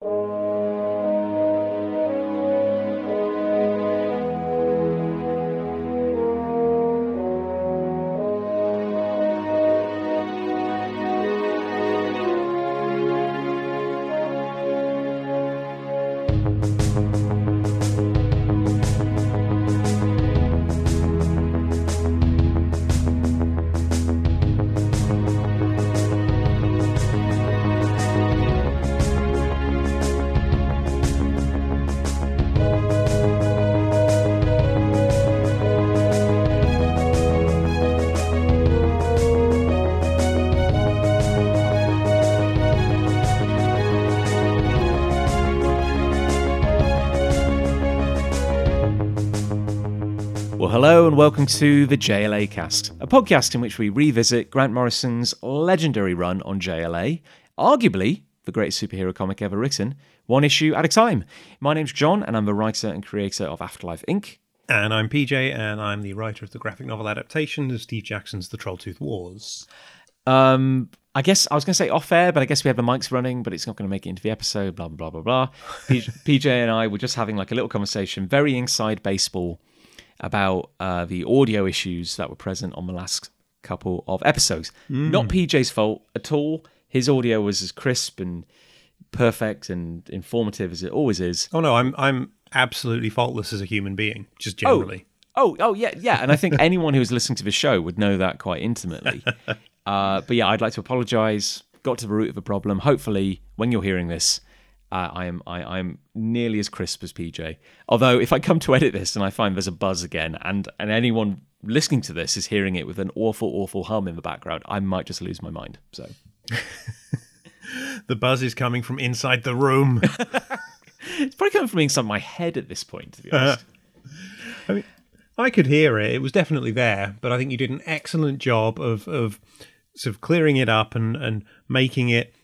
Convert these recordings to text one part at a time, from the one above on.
Well, and welcome to the JLA cast, a podcast in which we revisit Grant Morrison's legendary run on JLA, arguably the greatest superhero comic ever written, one issue at a time. My name's Jon, and I'm the writer and creator of Afterlife Inc. And I'm PJ, and I'm the writer of the graphic novel adaptation of Steve Jackson's The Trolltooth Wars. Um, I guess I was going to say off air, but I guess we have the mics running, but it's not going to make it into the episode. Blah blah blah blah. PJ and I were just having like a little conversation, very inside baseball, about uh, the audio issues that were present on the last couple of episodes. Not PJ's fault at all. His audio was as crisp and perfect and informative as it always is. Oh no, I'm I'm absolutely faultless as a human being, just generally. Oh, oh yeah, yeah. And I think anyone who's listening to the show would know that quite intimately. Uh, but yeah, I'd like to apologise. Got to the root of the problem. Hopefully, when you're hearing this, uh, I am I, I'm nearly as crisp as PJ. Although, if I come to edit this and I find there's a buzz again, and and anyone listening to this is hearing it with an awful, awful hum in the background, I might just lose my mind. So The buzz is coming from inside the room. it's probably coming from inside my head at this point. To be honest. I mean, I could hear it. It was definitely there, but I think you did an excellent job of of sort of clearing it up and and making it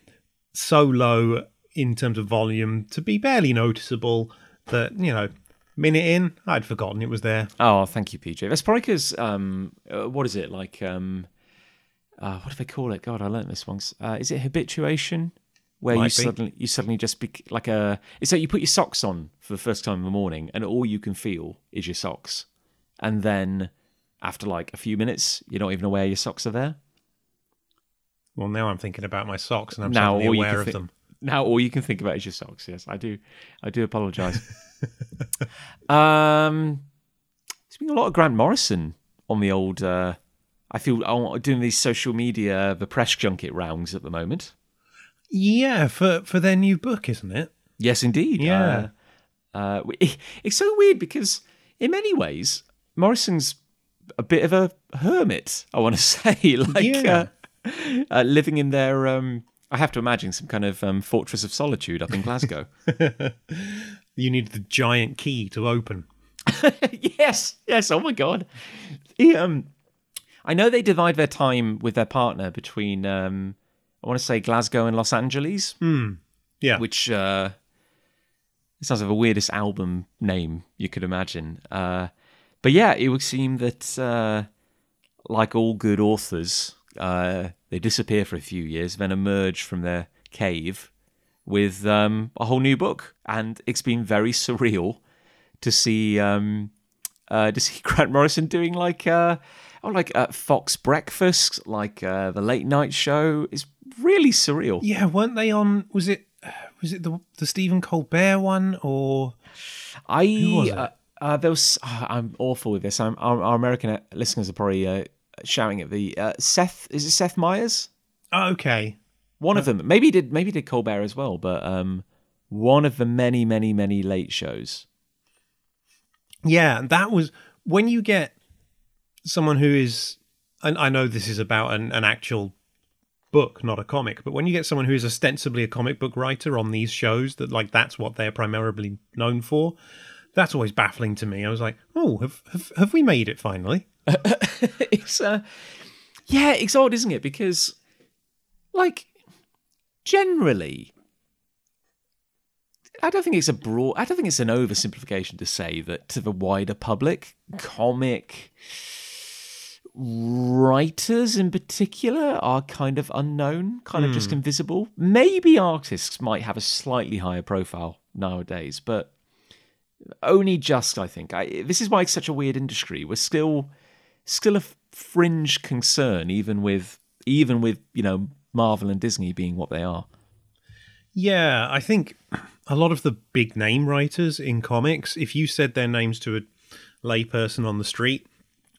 so low in terms of volume to be barely noticeable that you know minute in I'd forgotten it was there. Oh, thank you, PJ. That's probably because um, uh, what is it like? Um, uh, what do they call it? God, I learned this once. Uh, is it habituation? Where you be. suddenly you suddenly just be like a. It's like you put your socks on for the first time in the morning, and all you can feel is your socks, and then after like a few minutes, you're not even aware your socks are there. Well, now I'm thinking about my socks and I'm Now suddenly aware of thi- them. Now all you can think about is your socks. Yes, I do. I do apologise. um, there's been a lot of Grant Morrison on the old. Uh, I feel I'm doing these social media, the press junket rounds at the moment. Yeah, for for their new book, isn't it? Yes, indeed. Yeah. Uh, uh, it- it's so weird because in many ways Morrison's a bit of a hermit. I want to say, like Yeah. uh, uh, living in their. Um, I have to imagine some kind of um, fortress of solitude up in Glasgow. You need the giant key to open. yes, yes. Oh my god. He, um, I know they divide their time with their partner between. Um, I want to say Glasgow and Los Angeles, Yeah, which uh, sounds like the weirdest album name you could imagine. Uh, but yeah, it would seem that, uh, like all good authors, uh, they disappear for a few years, then emerge from their cave with um, a whole new book, and it's been very surreal to see um, uh, to see Grant Morrison doing like uh, oh like uh, Fox Breakfast, like uh, the late night show. It's really surreal. yeah. Weren't they on? Was it was it the the Stephen Colbert one or? I was uh, uh, there was I'm awful with this. I'm, our, our American listeners are probably uh, shouting at the uh, Seth. Is it Seth Meyers? Oh, okay, One of them. Maybe he did maybe he did Colbert as well, but um, one of the many many many late shows. yeah. That was when you get someone who is. And I know this is about an, an actual book, not a comic, but when you get someone who is ostensibly a comic book writer on these shows, that like that's what they're primarily known for. That's always baffling to me. I was like, oh, have have, have we made it finally? it's uh yeah it's odd isn't it because like generally i don't think it's a broad i don't think it's an oversimplification to say that to the wider public comic writers in particular are kind of unknown, kind of just invisible. Maybe artists might have a slightly higher profile nowadays, but only just. I think I, this is why it's such a weird industry. We're still still a fringe concern, even with even with you know Marvel and Disney being what they are. Yeah, I think a lot of the big name writers in comics, if you said their names to a layperson on the street,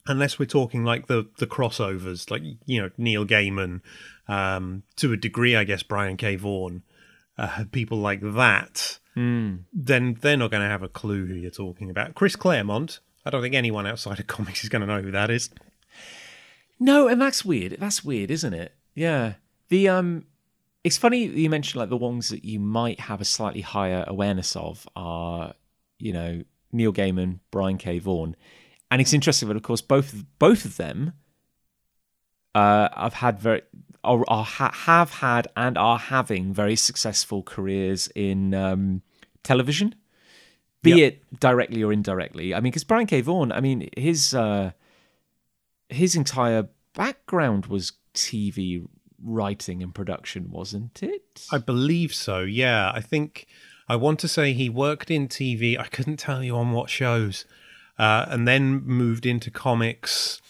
unless we're talking like the the crossovers, like you know Neil Gaiman, um, to a degree, I guess Brian K. Vaughan, uh, people like that, then they're not going to have a clue who you're talking about. Chris Claremont, I don't think anyone outside of comics is going to know who that is. No, and that's weird. That's weird, isn't it? Yeah. The um it's funny you mentioned like the ones that you might have a slightly higher awareness of are, you know, Neil Gaiman, Brian K. Vaughan. And it's interesting that of course both of, both of them uh have had very are, are ha- have had and are having very successful careers in um television. Be Yep. it directly or indirectly. I mean, because Brian K. Vaughan, I mean, his uh his entire background was TV writing and production, wasn't it? I believe so. Yeah, I think I want to say he worked in TV. I couldn't tell you on what shows, uh, and then moved into comics.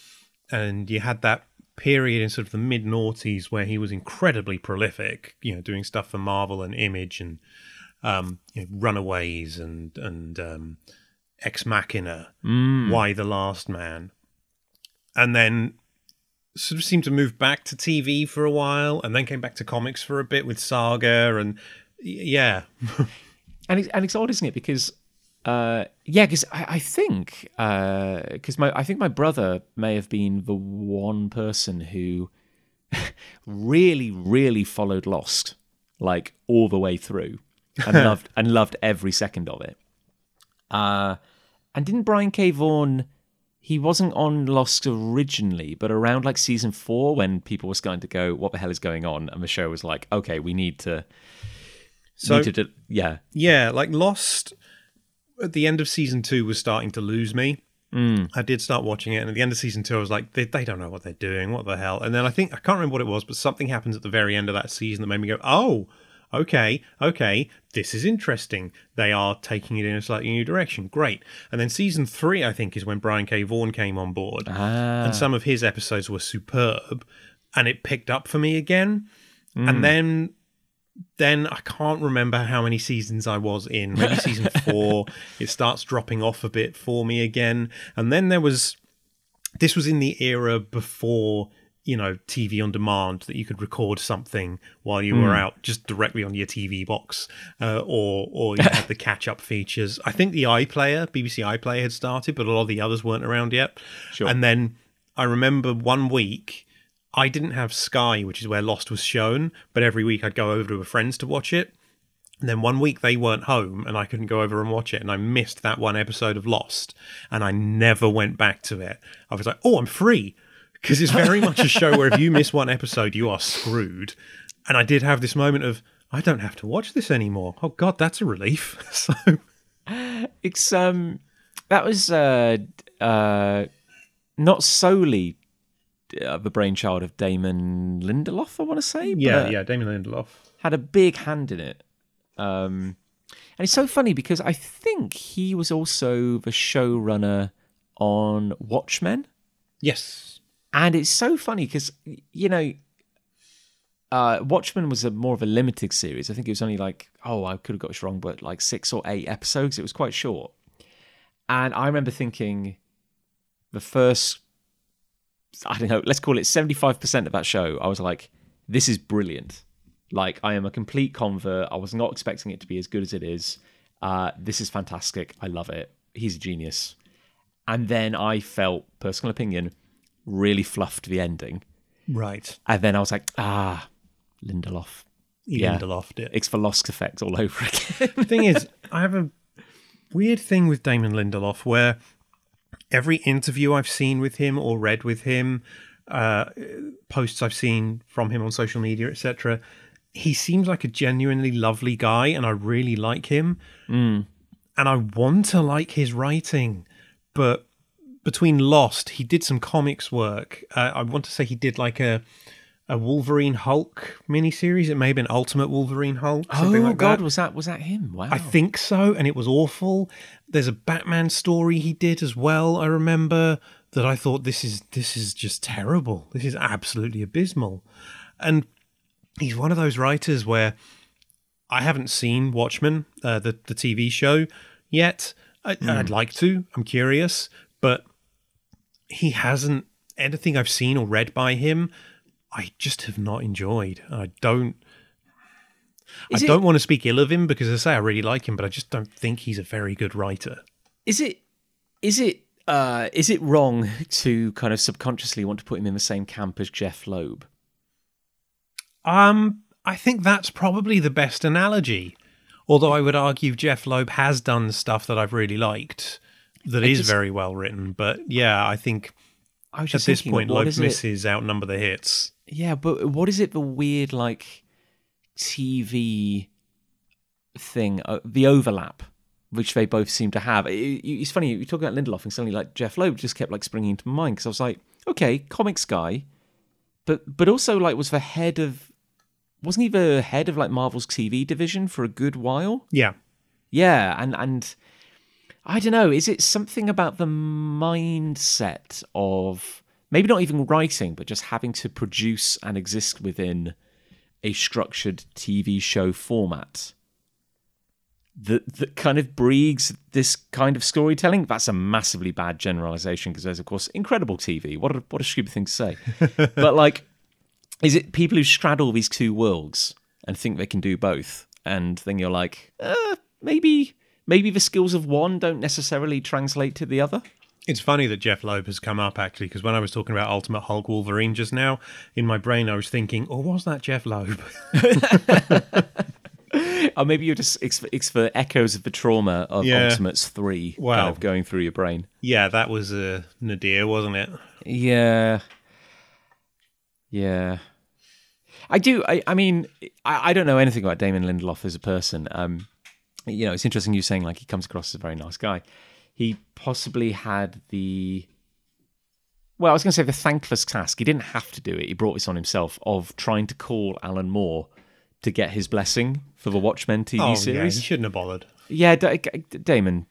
And you had that period in sort of the mid noughties where he was incredibly prolific. You know, doing stuff for Marvel and Image and um, you know, Runaways and and um, Ex Machina, Y the Last Man, and then sort of seemed to move back to TV for a while, and then came back to comics for a bit with Saga, and yeah, and it's, and it's odd, isn't it? Because uh, yeah, because I, I think because my I think my brother may have been the one person who really, really followed Lost like all the way through and loved and loved every second of it. Uh, and didn't Brian K. Vaughan? He wasn't on Lost originally, but around like season four, when people were starting to go, "What the hell is going on?" and the show was like, "Okay, we need to." So- need to do- yeah, yeah, like Lost at the end of season two was starting to lose me. Mm. I did start watching it, and at the end of season two, I was like, they, they don't know what they're doing. What the hell? And then I think I can't remember what it was, but something happens at the very end of that season that made me go, oh. Okay, okay, this is interesting. They are taking it in a slightly new direction. Great. And then season three, I think, is when Brian K. Vaughan came on board. ah, and some of his episodes were superb and it picked up for me again and then then i can't remember how many seasons i was in. Maybe season four it starts dropping off a bit for me again. And then there was this was in the era before you know tv on demand that you could record something while you were out just directly on your tv box uh, or or you had the catch up features. I think the iplayer bbc iplayer had started but a lot of the others weren't around yet. Sure. and then i remember one week i didn't have sky which is where lost was shown but every week i'd go over to a friend's to watch it and then one week they weren't home and I couldn't go over and watch it. And I missed that one episode of Lost. And I never went back to it. I was like, oh, I'm free. Because it's very much a show where if you miss one episode, you are screwed. And I did have this moment of, I don't have to watch this anymore. Oh, God, that's a relief. So, it's um that was uh uh not solely uh, the brainchild of Damon Lindelof, I want to say. yeah, but yeah, Damon Lindelof. had a big hand in it. Um, and it's so funny because I think he was also the showrunner on Watchmen. Yes. And it's so funny because, you know, uh, Watchmen was a more of a limited series. I think it was only like, oh, I could have got this wrong, but like six or eight episodes. It was quite short. And I remember thinking the first, I don't know, let's call it 75% of that show, I was like, this is brilliant. Like, I am a complete convert. I was not expecting it to be as good as it is. Uh, this is fantastic. I love it. He's a genius. And then I felt, personal opinion, really fluffed the ending. Right. And then I was like, ah, Lindelof. He Yeah. Lindelofed it. It's the Lost effect all over again. the thing is, I have a weird thing with Damon Lindelof where every interview I've seen with him or read with him, uh, posts I've seen from him on social media, etc., he seems like a genuinely lovely guy, and I really like him. And I want to like his writing, but between Lost, he did some comics work. Uh, I want to say he did like a a Wolverine Hulk miniseries. It may have been Ultimate Wolverine Hulk. Something oh like God, that. was that was that him? Wow. I think so, and it was awful. There's a Batman story he did as well. I remember that I thought this is this is just terrible. This is absolutely abysmal, and he's one of those writers where I haven't seen Watchmen, uh, the the TV show, yet. I, I'd like to. I'm curious, but he hasn't anything I've seen or read by him. I just have not enjoyed. I don't. Is I it- don't want to speak ill of him because I say I really like him, but I just don't think he's a very good writer. Is it is it uh is it wrong to kind of subconsciously want to put him in the same camp as Jeph Loeb? Um, I think that's probably the best analogy. Although I would argue Jeph Loeb has done stuff that I've really liked that is just- very well written. But yeah, I think I was at this thinking, point, Loeb is it? misses outnumber the hits. Yeah, but what is it? The weird like TV thing, uh, the overlap, which they both seem to have. It, it- it's funny you talk about Lindelof and suddenly like Jeph Loeb just kept like springing into my mind because I was like, okay, comics guy, but but also like was the head of, wasn't he the head of like Marvel's TV division for a good while? Yeah. Yeah, and and I don't know. Is it something about the mindset of maybe not even writing, but just having to produce and exist within a structured TV show format that that kind of breeds this kind of storytelling? That's a massively bad generalization because there's of course incredible TV. What a what a stupid thing to say. but like, is it people who straddle these two worlds and think they can do both, and then you're like, uh, maybe maybe the skills of one don't necessarily translate to the other. It's funny that Jeph Loeb has come up actually, because when I was talking about Ultimate Hulk Wolverine just now, in my brain I was thinking, oh, was that Jeph Loeb? Or maybe you're just it's, it's for echoes of the trauma of Yeah. Ultimates three kind of going through your brain. yeah, that was uh, Nadir, wasn't it? Yeah. Yeah. I do. I, I mean, I, I don't know anything about Damon Lindelof as a person. Um, you know, it's interesting you saying like he comes across as a very nice guy. He possibly had the. Well, I was going to say the thankless task. He didn't have to do it. He brought this on himself of trying to call Alan Moore to get his blessing for the Watchmen TV oh, yeah, series. he shouldn't have bothered. Yeah, Da- Damon,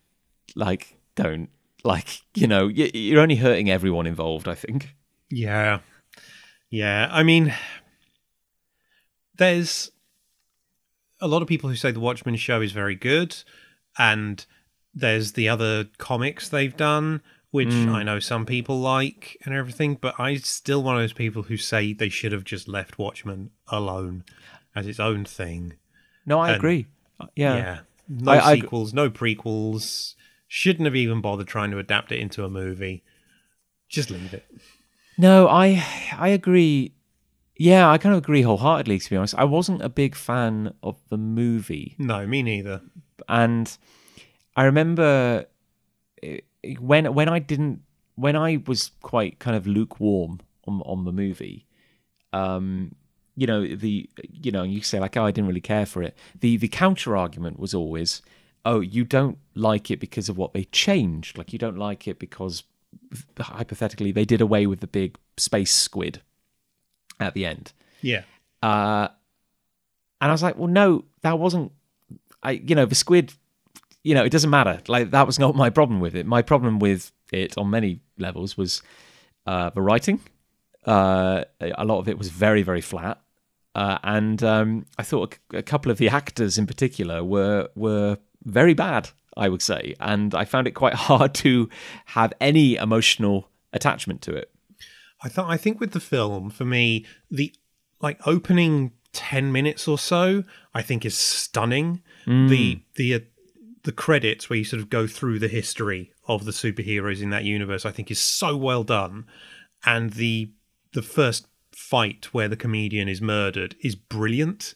like, don't. Like, you know, you're only hurting everyone involved, I think. Yeah. Yeah. I mean, there's a lot of people who say the Watchmen show is very good, and there's the other comics they've done, which hmm. I know some people like and everything, but I still one of those people who say they should have just left Watchmen alone as its own thing. No, I And- agree. Uh, yeah. Yeah. No I- I- sequels, no prequels. Shouldn't have even bothered trying to adapt it into a movie. Just leave it. No, I I agree. Yeah, I kind of agree wholeheartedly. To be honest, I wasn't a big fan of the movie, No, me neither. and I remember eh, when when I didn't when I was quite kind of lukewarm on on the movie. Um, you know the you know you say like oh I didn't really care for it. The the counter argument was always oh you don't like it because of what they changed. Like you don't like it because hypothetically they did away with the big space squid at the end. Yeah. Uh, and I was like, well, no, that wasn't. I, you know, the squid. You know, it doesn't matter. Like that was not my problem with it. My problem with it on many levels was uh, the writing. Uh, a lot of it was very, very flat, uh, and um, I thought a, a couple of the actors in particular were were very bad. I would say, and I found it quite hard to have any emotional attachment to it. I thought I think with the film for me the like opening 10 minutes or so I think is stunning. The the uh, the credits where you sort of go through the history of the superheroes in that universe I think is so well done. And the the first fight where the comedian is murdered is brilliant.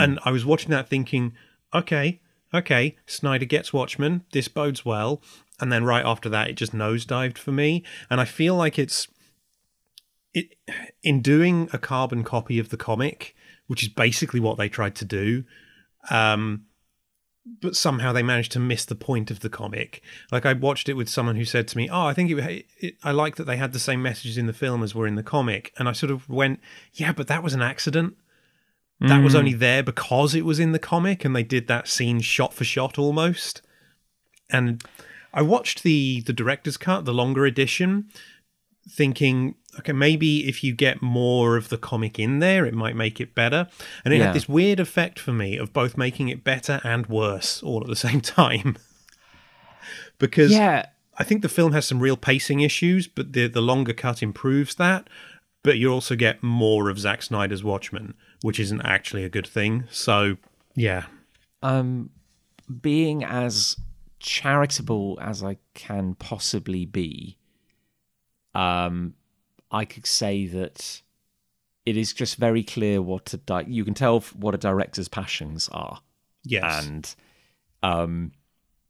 And I was watching that thinking okay okay Snyder gets Watchmen this bodes well. And then right after that it just nosedived for me. And I feel like it's it, in doing a carbon copy of the comic, which is basically what they tried to do, um, but somehow they managed to miss the point of the comic. Like I watched it with someone who said to me, "Oh, I think it, it, I like that they had the same messages in the film as were in the comic," and I sort of went, "Yeah, but that was an accident. That was only there because it was in the comic, and they did that scene shot for shot almost." And I watched the the director's cut, the longer edition, thinking, okay, maybe if you get more of the comic in there, it might make it better. And it Yeah. had this weird effect for me of both making it better and worse all at the same time. because Yeah, I think the film has some real pacing issues, but the the longer cut improves that. But you also get more of Zack Snyder's Watchmen, which isn't actually a good thing. So yeah, um, being as charitable as I can possibly be, um, I could say that it is just very clear what a di- you can tell what a director's passions are, yes, and um,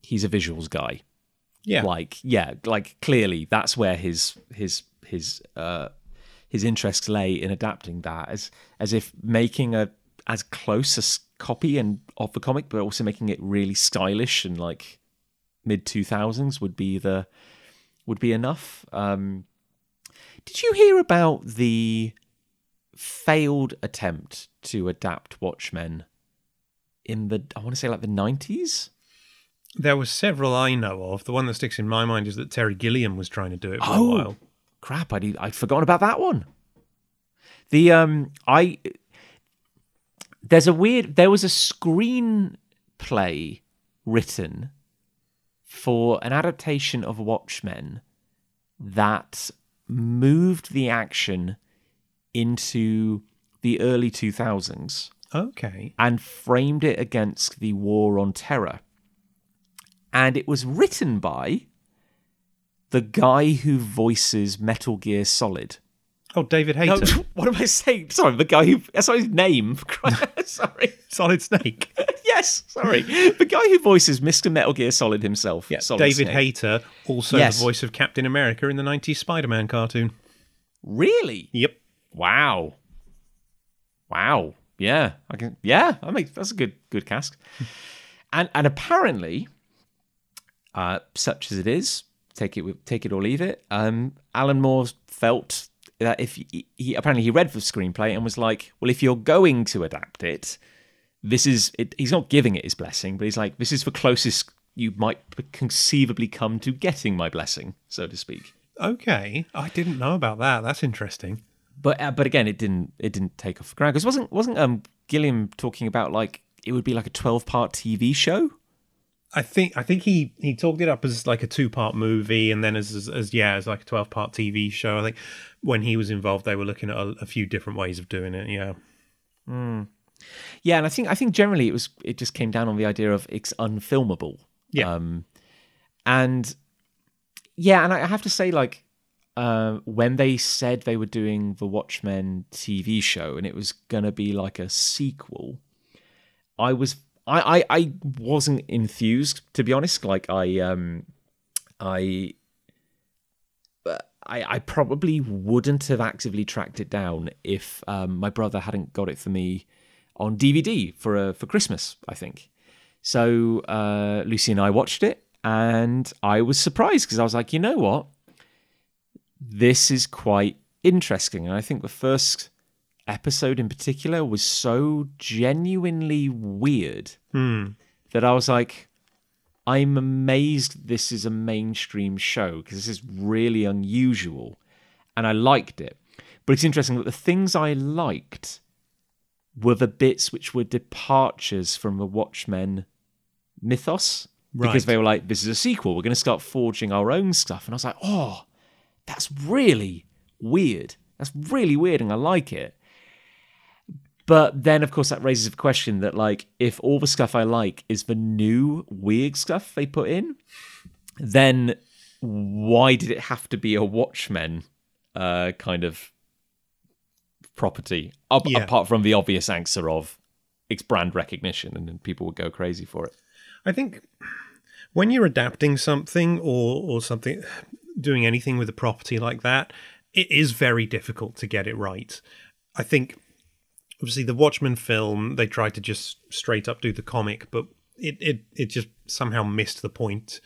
he's a visuals guy. yeah, Like, yeah, like clearly that's where his his his uh, his interests lay in adapting that as as if making a as close a copy and of the comic, but also making it really stylish and like mid two thousands would be the would be enough. Um, did you hear about the failed attempt to adapt Watchmen in the I want to say like the nineties? There were several I know of. The one that sticks in my mind is that Terry Gilliam was trying to do it for Oh. a while. crap i'd, I'd forgotten about that one the um i there's a weird there was a screenplay written for an adaptation of watchmen that moved the action into the early 2000s Okay. and framed it against the war on terror. And it was written by the guy who voices Metal Gear Solid. Oh, David No, Hayter, what am I saying? Sorry, the guy who. That's not his name. sorry. Solid Snake. Yes, sorry. The guy who voices Mr. Metal Gear Solid himself. Yeah, Solid David Snake. Hayter, also Yes. the voice of Captain America in the 90s Spider Man cartoon. Really? Yep. Wow. Wow. Yeah. I can yeah, I mean that's a good good cast. and and apparently, uh, such as it is, take it take it or leave it, um, Alan Moore felt that if he, he apparently he read the screenplay and was like, Well, if you're going to adapt it, this is it he's not giving it his blessing, but he's like, This is the closest you might conceivably come to getting my blessing, so to speak. Okay. I didn't know about that. That's interesting. but uh, but again, it didn't it didn't take off the ground because wasn't wasn't um Gilliam talking about like it would be like a twelve part TV show? I think I think he he talked it up as like a two part movie and then as, as as yeah as like a twelve part TV show. I think when he was involved, they were looking at a, a few different ways of doing it. Yeah. Yeah, and I think I think generally it was it just came down on the idea of it's unfilmable. Yeah. Um, and yeah, and I have to say, like, uh, when they said they were doing the Watchmen TV show and it was gonna be like a sequel, I was I I, I wasn't enthused to be honest. Like I um I. I, I probably wouldn't have actively tracked it down if um, my brother hadn't got it for me on DVD for uh, for Christmas, I think. So uh, Lucy and I watched it, and I was surprised because I was like, you know what, this is quite interesting, and I think the first episode in particular was so genuinely weird Hmm. that I was like, I'm amazed this is a mainstream show because this is really unusual, and I liked it. But it's interesting that the things I liked were the bits which were departures from the Watchmen mythos because they were like, "This is a sequel. We're going to start forging our own stuff," and I was like, "Oh, that's really weird. That's really weird, and I like it." But then, of course, that raises a question that, like, if all the stuff I like is the new weird stuff they put in, then why did it have to be a Watchmen uh, kind of property? Up, Yeah. Apart from the obvious answer of it's brand recognition, and then people would go crazy for it. I think when you're adapting something or or something doing anything with a property like that, it is very difficult to get it right. I think obviously the Watchmen film they tried to just straight up do the comic, but it it it just somehow missed the point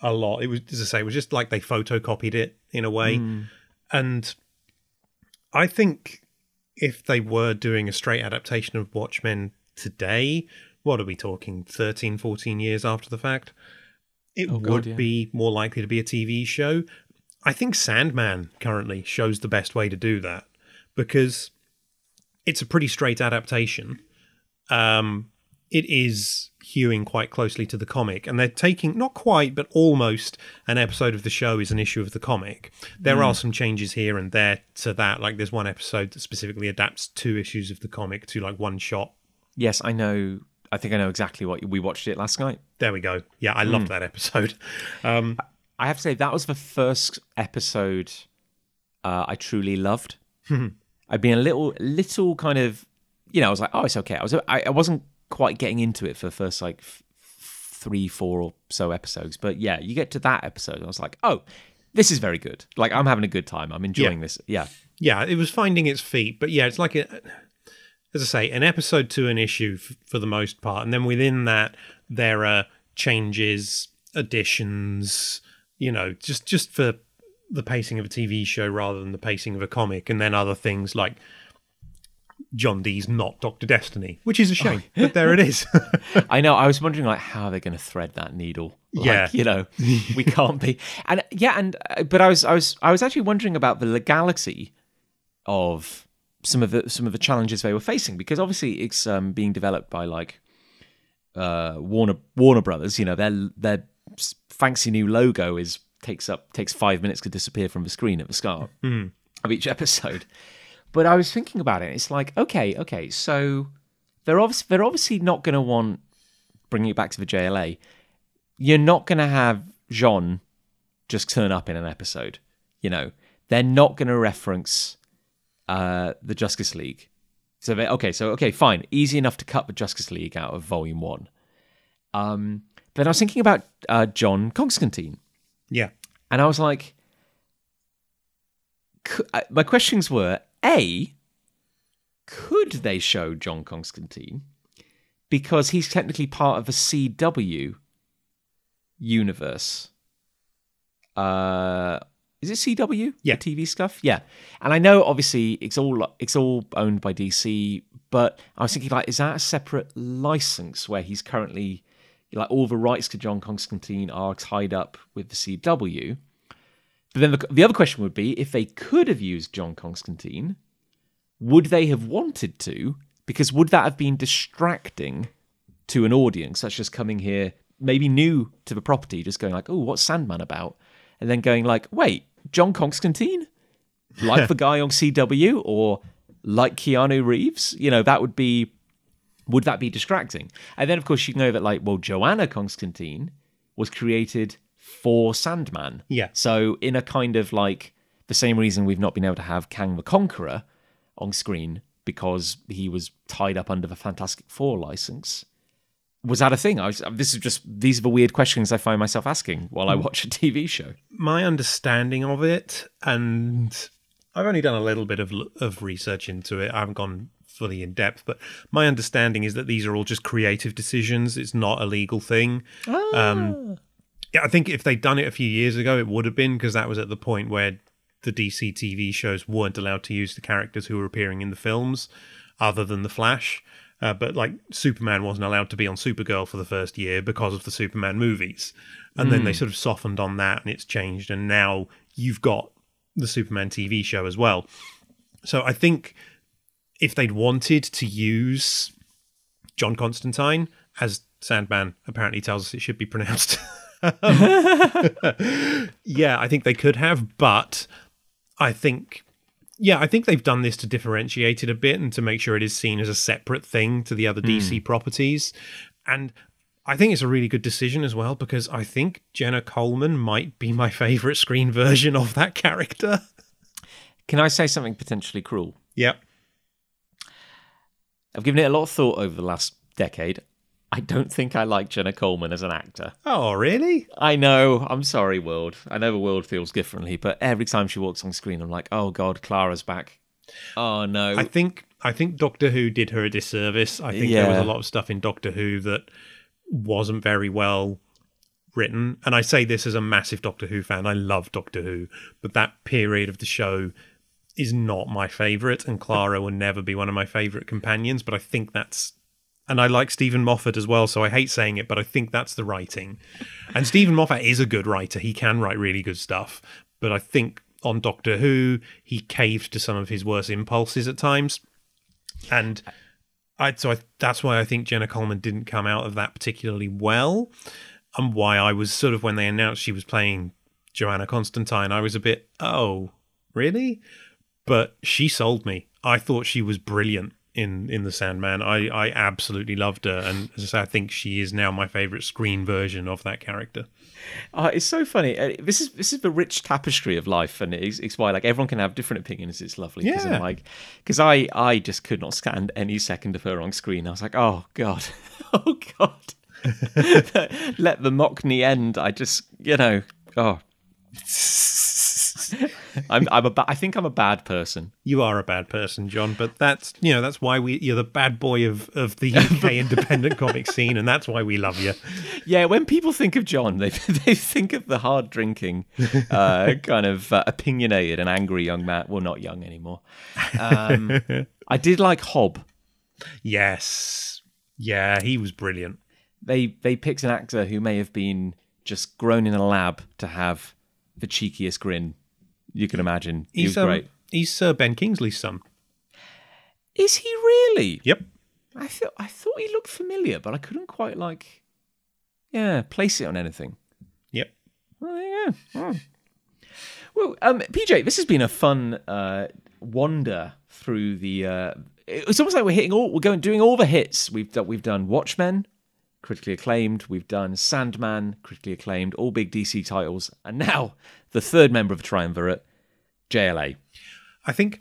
a lot. It was, as I say, it was just like they photocopied it in a way, hmm. and I think if they were doing a straight adaptation of Watchmen today, what are we talking 13, 14 years after the fact? It Oh, would God, yeah. be more likely to be a TV show. I think Sandman currently shows the best way to do that because it's a pretty straight adaptation. Um, it is hewing quite closely to the comic, and they're taking not quite, but almost an episode of the show is an issue of the comic. There are some changes here and there to that. Like there's one episode that specifically adapts two issues of the comic to like one shot. Yes, I know. I think I know exactly what we watched it last night. There we go. Yeah, I loved that episode. Um, I have to say that was the first episode uh, I truly loved. I'd been a little, little kind of, you know, I was like, oh, it's okay. I was, I, I wasn't quite getting into it for the first like f- three, four or so episodes, but yeah, you get to that episode, and I was like, oh, this is very good. Like I'm having a good time. I'm enjoying Yeah. this. Yeah, yeah, it was finding its feet, but yeah, it's like a, as I say, an episode to an issue f- for the most part, and then within that there are changes, additions, you know, just just for the pacing of a TV show rather than the pacing of a comic, and then other things like John Dee's not Doctor Destiny, which is a shame, but there it is. I know. I was wondering like how they're going to thread that needle. Like, Yeah. you know, we can't be. And yeah, and uh, but I was, I was, I was actually wondering about the legality of some of the some of the challenges they were facing because obviously it's um, being developed by like uh, Warner Warner Brothers. You know, their their fancy new logo is takes up takes five minutes to disappear from the screen at the start of each episode. But I was thinking about it. It's like, okay, okay, so they're obviously they're obviously not going to want bringing it back to the JLA. You're not going to have J'onn just turn up in an episode. You know, they're not going to reference uh, the Justice League. So they okay, so okay, fine, easy enough to cut the Justice League out of Volume One. Um, then I was thinking about uh, John Constantine. yeah, And I was like, uh, my questions were A, could they show John Constantine? Because he's technically part of a CW universe. Uh, is it CW? Yeah. The TV stuff? Yeah. And I know obviously it's all it's all owned by DC, but I was thinking like, is that a separate license where he's currently like all the rights to John Constantine are tied up with the CW? But then the, the other question would be if they could have used John Constantine, would they have wanted to? Because would that have been distracting to an audience that's just coming here, maybe new to the property, just going like, "Oh, what's Sandman about?" and then going like, "Wait, John Constantine, like the guy on CW, or like Keanu Reeves?" You know, that would be. Would that be distracting? And then, of course, you know that like, well, Johanna Constantine was created for Sandman. Yeah. So in a kind of like the same reason we've not been able to have Kang the Conqueror on screen because he was tied up under the Fantastic Four license. Was that a thing? I was, this is just these are the weird questions I find myself asking while I watch a TV show. my understanding of it, and I've only done a little bit of of research into it. I haven't gone fully in depth, but my understanding is that these are all just creative decisions. It's not a legal thing. Um, yeah, I think if they'd done it a few years ago, it would have been because that was at the point where the DC TV shows weren't allowed to use the characters who were appearing in the films, other than the Flash. Uh, but like Superman wasn't allowed to be on Supergirl for the first year because of the Superman movies, and then they sort of softened on that, and it's changed, and now you've got the Superman TV show as well. So I think if they'd wanted to use John Constantine, as Sandman apparently tells us it should be pronounced. yeah, I think they could have, but I think, yeah, I think they've done this to differentiate it a bit and to make sure it is seen as a separate thing to the other DC hmm. properties. And I think it's a really good decision as well because I think Jenna Coleman might be my favorite screen version of that character. Can I say something potentially cruel? Yep. I've given it a lot of thought over the last decade. I don't think I like Jenna Coleman as an actor. Oh, really? I know. I'm sorry, world. I know the world feels differently, but every time she walks on screen, I'm like, oh god, Clara's back. Oh no. I think I think Doctor Who did her a disservice. I think there was a lot of stuff in Doctor Who that wasn't very well written. And I say this as a massive Doctor Who fan. I love Doctor Who, but that period of the show is not my favorite, and Clara will never be one of my favorite companions. But I think that's. And I like Steven Moffat as well, so I hate saying it, but I think that's the writing. And Steven Moffat is a good writer. He can write really good stuff. But I think on Doctor Who, he caved to some of his worst impulses at times. And I, so I, that's why I think Jenna Coleman didn't come out of that particularly well, and why I was sort of when they announced she was playing Johanna Constantine, I was a bit, oh, really? But she sold me. I thought she was brilliant in in the Sandman. I I absolutely loved her, and as I say, I think she is now my favorite screen version of that character. Uh, it's so funny. Uh, this is this is the rich tapestry of life, and it's, it's why like everyone can have different opinions. It's lovely. Cause Yeah. I'm like, because I I just could not stand any second of her on screen. I was like, oh god, oh god, let the mockney end. I just you know, oh. I'm I'm a ba- I think I'm a bad person. You are a bad person, Jon, but that's you know that's why we you're the bad boy of of the UK independent comic scene, and that's why we love you. Yeah, when people think of Jon, they they think of the hard drinking, uh, kind of uh, opinionated and angry young man. Well, not young anymore. Um, I did like Hob. Yes, yeah, he was brilliant. They they picked an actor who may have been just grown in a lab to have the cheekiest grin you can imagine. He was um, great. he's Sir Ben Kingsley's son. Is he really? Yep. I thought I thought he looked familiar, but I couldn't quite like, yeah, place it on anything. Yep. Well, there you go. Oh. Well, um, PJ, this has been a fun uh, wander through the. Uh, it's almost like we're hitting all. We're going doing all the hits. We've done. We've done Watchmen, critically acclaimed. We've done Sandman, critically acclaimed. All big DC titles, and now the third member of the triumvirate, JLA. I think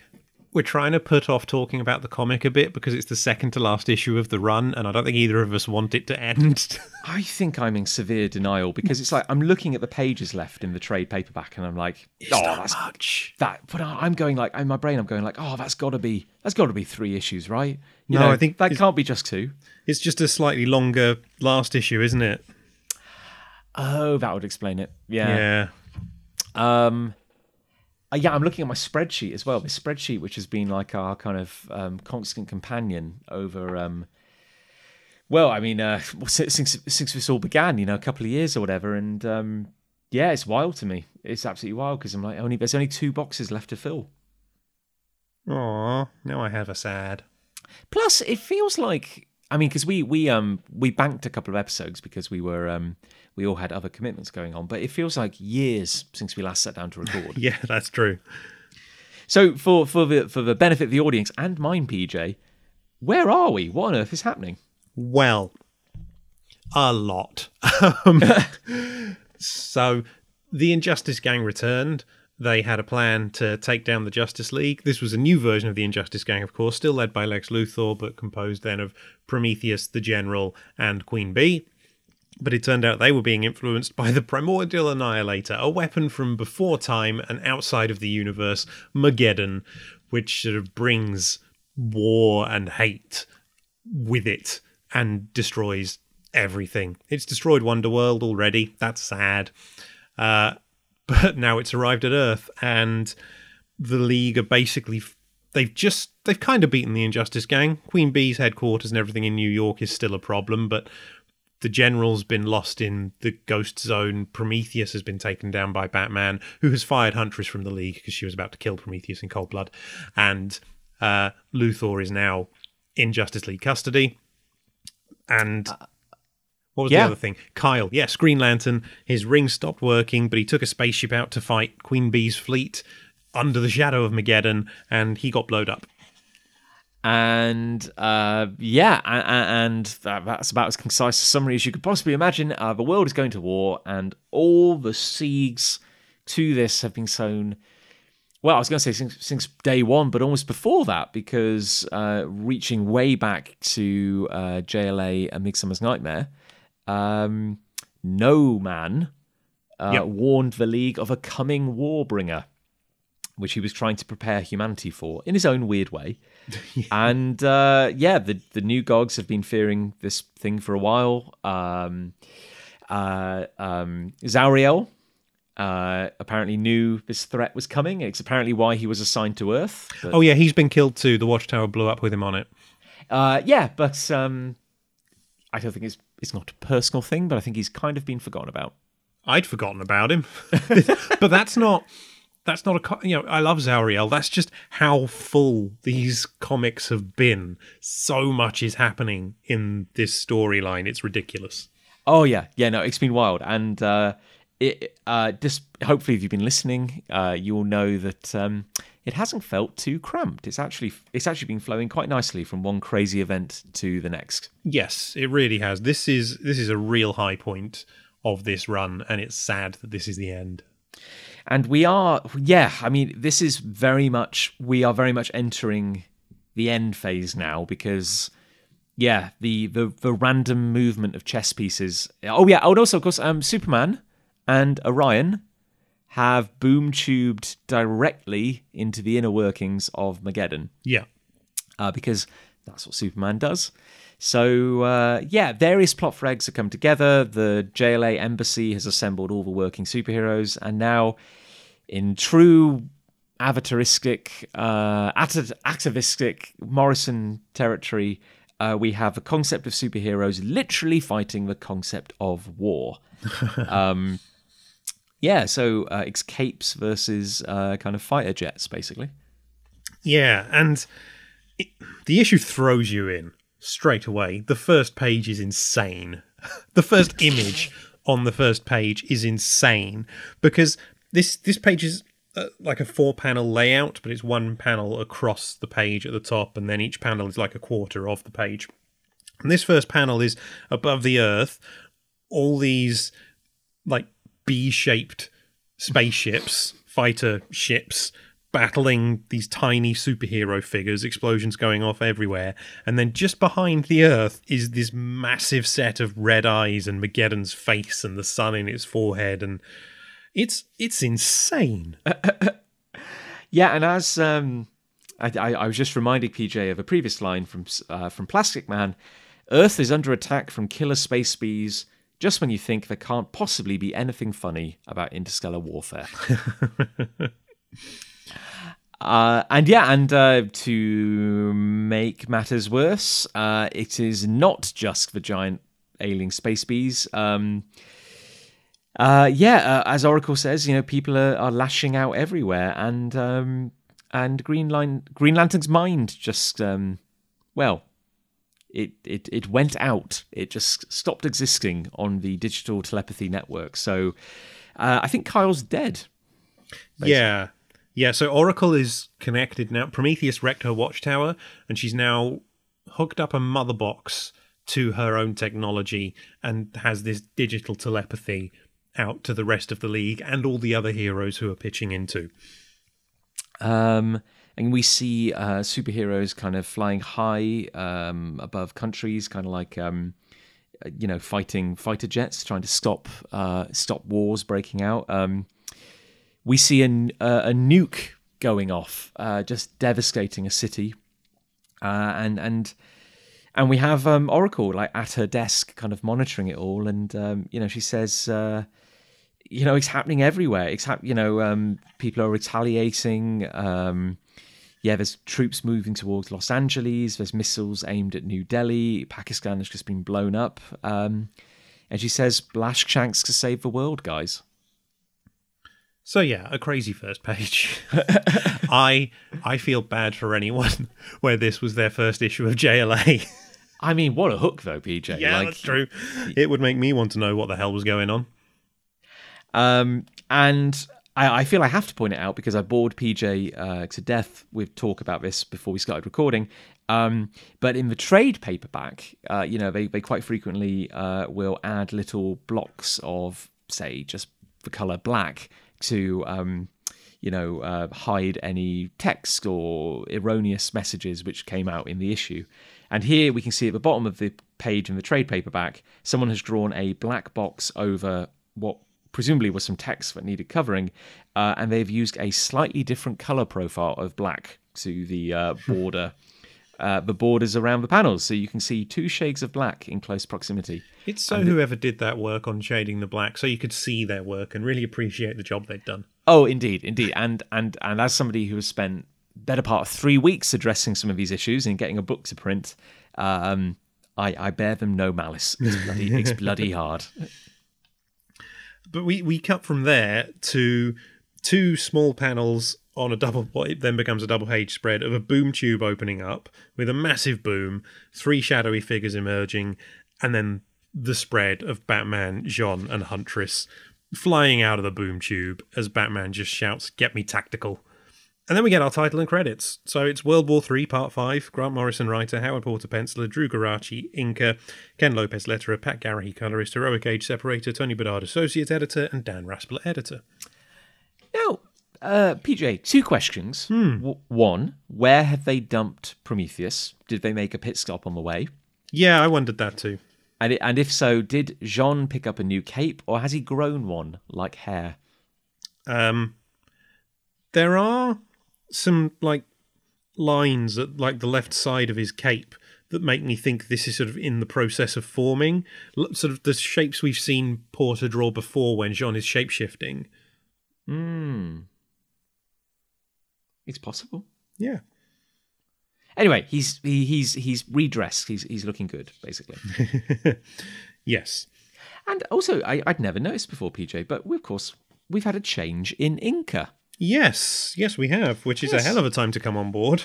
we're trying to put off talking about the comic a bit because it's the second to last issue of the run, and I don't think either of us want it to end. I think I'm in severe denial because it's like I'm looking at the pages left in the trade paperback, and I'm like, oh, that's much. that. But I'm going like in my brain, I'm going like, oh, that's got to be that's got to be three issues, right? You No, know, I think that can't be just two. It's just a slightly longer last issue, isn't it? Oh, that would explain it. Yeah. Yeah. Um, uh, yeah, I'm looking at my spreadsheet as well. This spreadsheet, which has been like our kind of um, constant companion over. Um, well, I mean, uh, since since this all began, you know, a couple of years or whatever, and um, yeah, it's wild to me. It's absolutely wild because I'm like, only there's only two boxes left to fill. Aw, now I have a sad. Plus, it feels like I mean, because we we um we banked a couple of episodes because we were um we all had other commitments going on, but it feels like years since we last sat down to record. Yeah, that's true. so for for the for the benefit of the audience and mine, PJ, where are we? What on earth is happening? Well, a lot. Um, so, the Injustice Gang returned. They had a plan to take down the Justice League. This was a new version of the Injustice Gang, of course, still led by Lex Luthor, but composed then of Prometheus, the General, and Queen Bee. But it turned out they were being influenced by the Primordial Annihilator, a weapon from before time and outside of the universe, Mageddon, which sort of brings war and hate with it and destroys everything. It's destroyed Wonderworld already. That's sad. Uh, but now it's arrived at Earth, and the League are basically. They've just. They've kind of beaten the Injustice Gang. Queen Bee's headquarters and everything in New York is still a problem, but the general's been lost in the ghost zone. Prometheus has been taken down by Batman, who has fired Huntress from the League because she was about to kill Prometheus in cold blood. And uh, Luthor is now in Justice League custody. And what was yeah. the other thing? Kyle, yes, Green Lantern. His ring stopped working, but he took a spaceship out to fight Queen Bee's fleet under the shadow of Mageddon, and he got blowed up. And uh, yeah, and, and that's about as concise a summary as you could possibly imagine. Uh, the world is going to war, and all the seeds to this have been sown. Well, I was going to say since, since day one, but almost before that, because uh, reaching way back to uh, JLA A Midsummer's Nightmare, um, Know Man uh, Yep. warned the League of a coming Warbringer which he was trying to prepare humanity for in his own weird way. And uh, yeah, the the New Gods have been fearing this thing for a while. Um, uh, um, Zauriel uh, apparently knew this threat was coming. It's apparently why he was assigned to Earth. But, Oh yeah, he's been killed too. The watchtower blew up with him on it. uh, yeah, but um, I don't think it's it's not a personal thing, but I think he's kind of been forgotten about. I'd forgotten about him, but that's not. That's not a you know. I love Zauriel. That's just how full these comics have been. So much is happening in this storyline. It's ridiculous. Oh yeah, yeah. No, it's been wild, and uh, it uh, just hopefully, if you've been listening, uh, you will know that um, it hasn't felt too cramped. It's actually it's actually been flowing quite nicely from one crazy event to the next. Yes, it really has. This is this is a real high point of this run, and it's sad that this is the end. And we are, yeah. I mean, this is very much we are very much entering the end phase now because. Yeah, the, the the random movement of chess pieces. Oh yeah, and also of course, um, Superman and Orion have boom tubed directly into the inner workings of Mageddon Yeah, uh, because that's what Superman does. So uh, yeah, various plot threads have come together. The JLA embassy has assembled all the working superheroes, and now, in true avataristic, uh, Morrison territory, uh, we have the concept of superheroes literally fighting the concept of war. um, yeah, so uh, it's capes versus uh, kind of fighter jets, basically. yeah, and it, the issue throws you in straight away. The first page is insane. the first image on the first page is insane because this this page is uh, like a four panel layout, but it's one panel across the page at the top, and then each panel is like a quarter of the page. And this first panel is above the Earth. All these like B-shaped spaceships, fighter ships, battling these tiny superhero figures, explosions going off everywhere. And then just behind the Earth is this massive set of red eyes and Mageddon's face and the sun in its forehead, and it's it's insane. Yeah, and as um, I, I, I was just reminding PJ of a previous line from uh, from Plastic Man, Earth is under attack from killer space bees. Just when you think there can't possibly be anything funny about interstellar warfare. Uh, and yeah, and uh, to make matters worse, uh, it is not just the giant ailing space bees. Um, uh, yeah, uh, as Oracle says, you know, people are, are lashing out everywhere, and um, and Green Line, Green Lantern's mind just, um, well, it, it it went out. It just stopped existing on the digital telepathy network. So uh, I think Kyle's dead. Yeah. Yeah, so Oracle is connected now. Prometheus wrecked her watchtower, and she's now hooked up a mother box to her own technology and has this digital telepathy out to the rest of the league and all the other heroes who are pitching into. Um, and we see uh, superheroes kind of flying high um, above countries, kind of like um, you know fighting fighter jets, trying to stop uh, stop wars breaking out. Um, we see an, uh, a nuke going off, uh, just devastating a city, uh, and and and we have um, Oracle like at her desk, kind of monitoring it all, and um, you know she says. Uh, you know, it's happening everywhere. It's hap- you know, um, people are retaliating. Um, yeah, there's troops moving towards Los Angeles. There's missiles aimed at New Delhi. Pakistan has just been blown up. Um, and she says, "Blash Shanks to save the world, guys." So yeah, a crazy first page. I I feel bad for anyone where this was their first issue of JLA. I mean, what a hook though, PJ. yeah, like, that's true. It would make me want to know what the hell was going on. Um, and I, I feel I have to point it out because I bored PJ uh, to death with talk about this before we started recording. Um, but in the trade paperback, uh, you know, they, they quite frequently uh, will add little blocks of, say, just the color black to, um, you know, uh, hide any text or erroneous messages which came out in the issue. And here we can see at the bottom of the page in the trade paperback, someone has drawn a black box over what presumably was some text that needed covering, uh, and they've used a slightly different color profile of black to the uh, border. Uh, the borders around the panels, so you can see two shades of black in close proximity. It's so whoever did that work on shading the black, so you could see their work and really appreciate the job they'd done. Oh, indeed, indeed, and and and as somebody who has spent better part of three weeks addressing some of these issues and getting a book to print, um, I, I bear them no malice. It's bloody, it's bloody hard. But we, we cut from there to two small panels on a double what it then becomes a double page spread of a boom tube opening up with a massive boom, three shadowy figures emerging, and then the spread of Batman, J'onn, and Huntress flying out of the boom tube as Batman just shouts, Get me tactical. And then we get our title and credits. So it's World War III, Part 5. Grant Morrison writer, Howard Porter penciler, Drew Geraci inker, Ken Lopez letterer, Pat Garrahy colorist, Heroic Age separator, Tony Bedard associate editor, and Dan Raspler editor. Now, uh, PJ, two questions. W- one, where have they dumped Prometheus? Did they make a pit stop on the way? Yeah, I wondered that too. And, it, and if so, did J'onn pick up a new cape, or has he grown one like hair? Um, there are some like lines at like the left side of his cape that make me think this is sort of in the process of forming. Sort of the shapes we've seen Porter draw before when J'onn is shapeshifting. Hmm. It's possible. Yeah. Anyway, he's he, he's he's redressed. He's he's looking good, basically. Yes. and also, I, I'd never noticed before, PJ, but we, of course we've had a change in inker. Yes. Yes, we have, which is Yes. a hell of a time to come on board.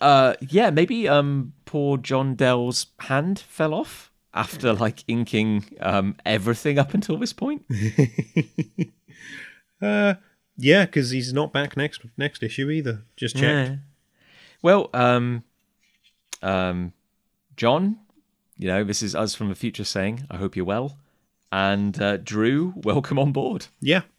Uh, yeah, maybe um, poor John Dell's hand fell off after like inking um everything up until this point. Uh, yeah, because he's not back next next issue either. Just checked. Yeah. Well, um, um, John, you know, this is us from the future saying, I hope you're well. And uh, Drew, welcome on board. Yeah.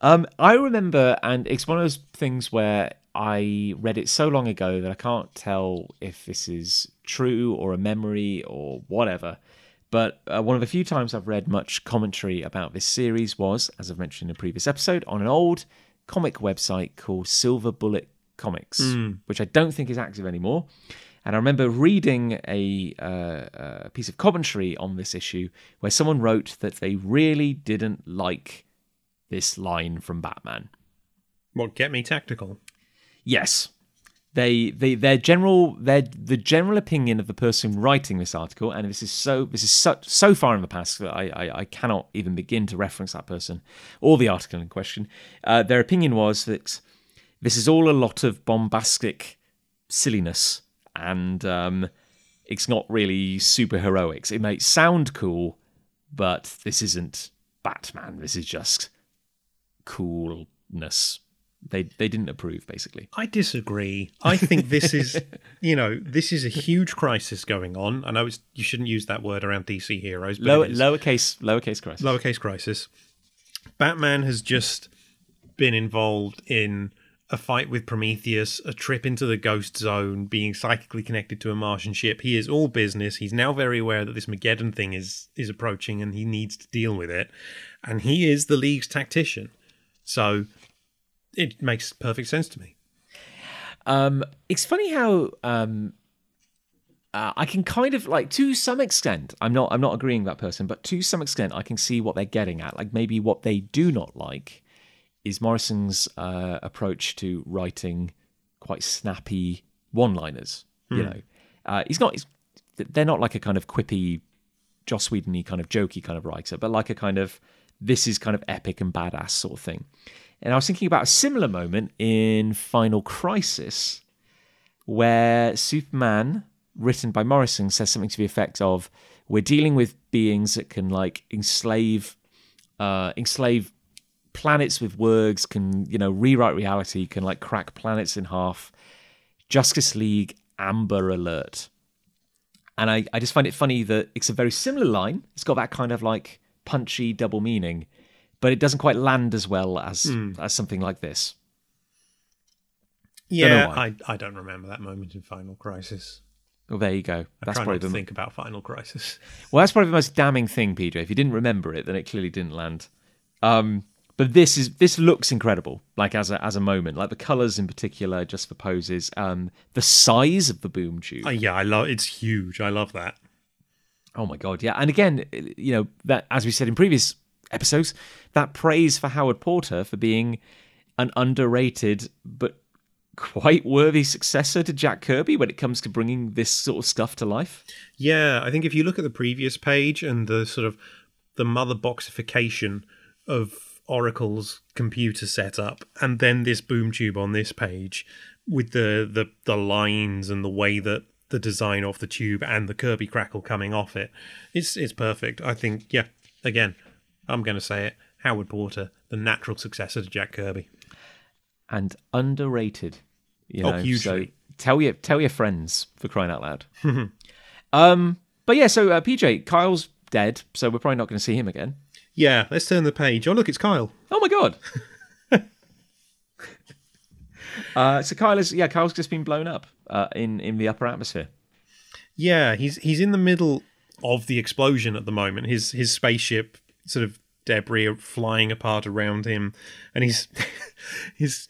Um, I remember, and it's one of those things where I read it so long ago that I can't tell if this is true or a memory or whatever. But uh, one of the few times I've read much commentary about this series was, as I've mentioned in a previous episode, on an old comic website called Silver Bullet Comics, which I don't think is active anymore. And I remember reading a, uh, a piece of commentary on this issue where someone wrote that they really didn't like this line from Batman. What get me tactical? Yes. They, they their general their the general opinion of the person writing this article, and this is so this is so so far in the past that I I, I cannot even begin to reference that person or the article in question. Uh, their opinion was that this is all a lot of bombastic silliness, and um, it's not really super heroics. It may sound cool, but this isn't Batman. This is just coolness. They they didn't approve basically. I disagree. I think this is, you know, this is a huge crisis going on. I know it's, you shouldn't use that word around DC heroes, but Low, lowercase lowercase crisis. lowercase crisis. Batman has just been involved in a fight with Prometheus, a trip into the ghost zone, being psychically connected to a Martian ship. He is all business. He's now very aware that this Mageddon thing is is approaching and he needs to deal with it. And he is the League's tactician. So it makes perfect sense to me. Um, it's funny how um, uh, I can kind of like to some extent. I'm not I'm not agreeing with that person, but to some extent, I can see what they're getting at. Like maybe what they do not like is Morrison's uh, approach to writing quite snappy one-liners. You know, uh, he's not. He's, they're not like a kind of quippy, Joss Whedon-y kind of jokey kind of writer, but like a kind of this is kind of epic and badass sort of thing. And I was thinking about a similar moment in Final Crisis, where Superman, written by Morrison, says something to the effect of, "We're dealing with beings that can like enslave, uh, enslave planets with words, can you know rewrite reality, can like crack planets in half." Justice League Amber Alert. And I, I just find it funny that it's a very similar line. It's got that kind of like punchy double meaning, but it doesn't quite land as well as as something like this. Yeah. I, I don't remember that moment in Final Crisis. Well, there you go. I That's probably the think about Final Crisis. well. That's probably the most damning thing, PJ. If you didn't remember it, then it clearly didn't land. Um, but this is this looks incredible. Like as a as a moment, like the colors in particular, just for poses. Um, the size of the boom tube. Uh, yeah, I love. It's huge. I love that. Oh my god, yeah. And again, you know, that as we said in previous episodes, that praise for Howard Porter for being an underrated but quite worthy successor to Jack Kirby when it comes to bringing this sort of stuff to life. Yeah, I think if you look at the previous page and the sort of the mother boxification of Oracle's computer setup, and then this boom tube on this page with the the the lines and the way that the design of the tube and the Kirby crackle coming off it, it's it's perfect. I think. Yeah, again, I'm going to say it. Howard Porter, the natural successor to Jack Kirby. And underrated. You Oh, know, hugely. So tell your tell your friends for crying out loud. um but yeah, so uh, PJ, Kyle's dead, so we're probably not going to see him again. Yeah, let's turn the page. Oh, look, it's Kyle. Oh my god. uh, so Kyle is yeah, Kyle's just been blown up uh, in in the upper atmosphere. Yeah, he's he's in the middle of the explosion at the moment. His his spaceship sort of debris flying apart around him, and he's his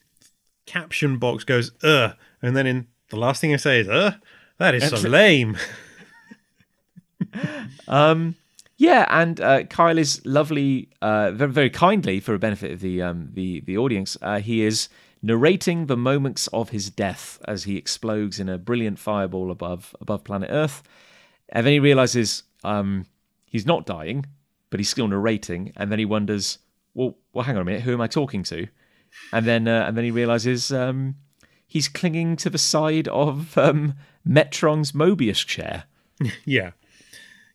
caption box goes "uh," and then in the last thing I say is "uh." That is so lame. Um, yeah, and uh, Kyle is lovely, uh, very, very kindly for the benefit of the um, the the audience. Uh, he is narrating the moments of his death as he explodes in a brilliant fireball above above planet Earth, and then he realizes um, he's not dying, but he's still narrating, and then he wonders, well, well, hang on a minute, who am I talking to? And then uh, and then he realizes um, he's clinging to the side of um, Metron's Mobius chair. yeah,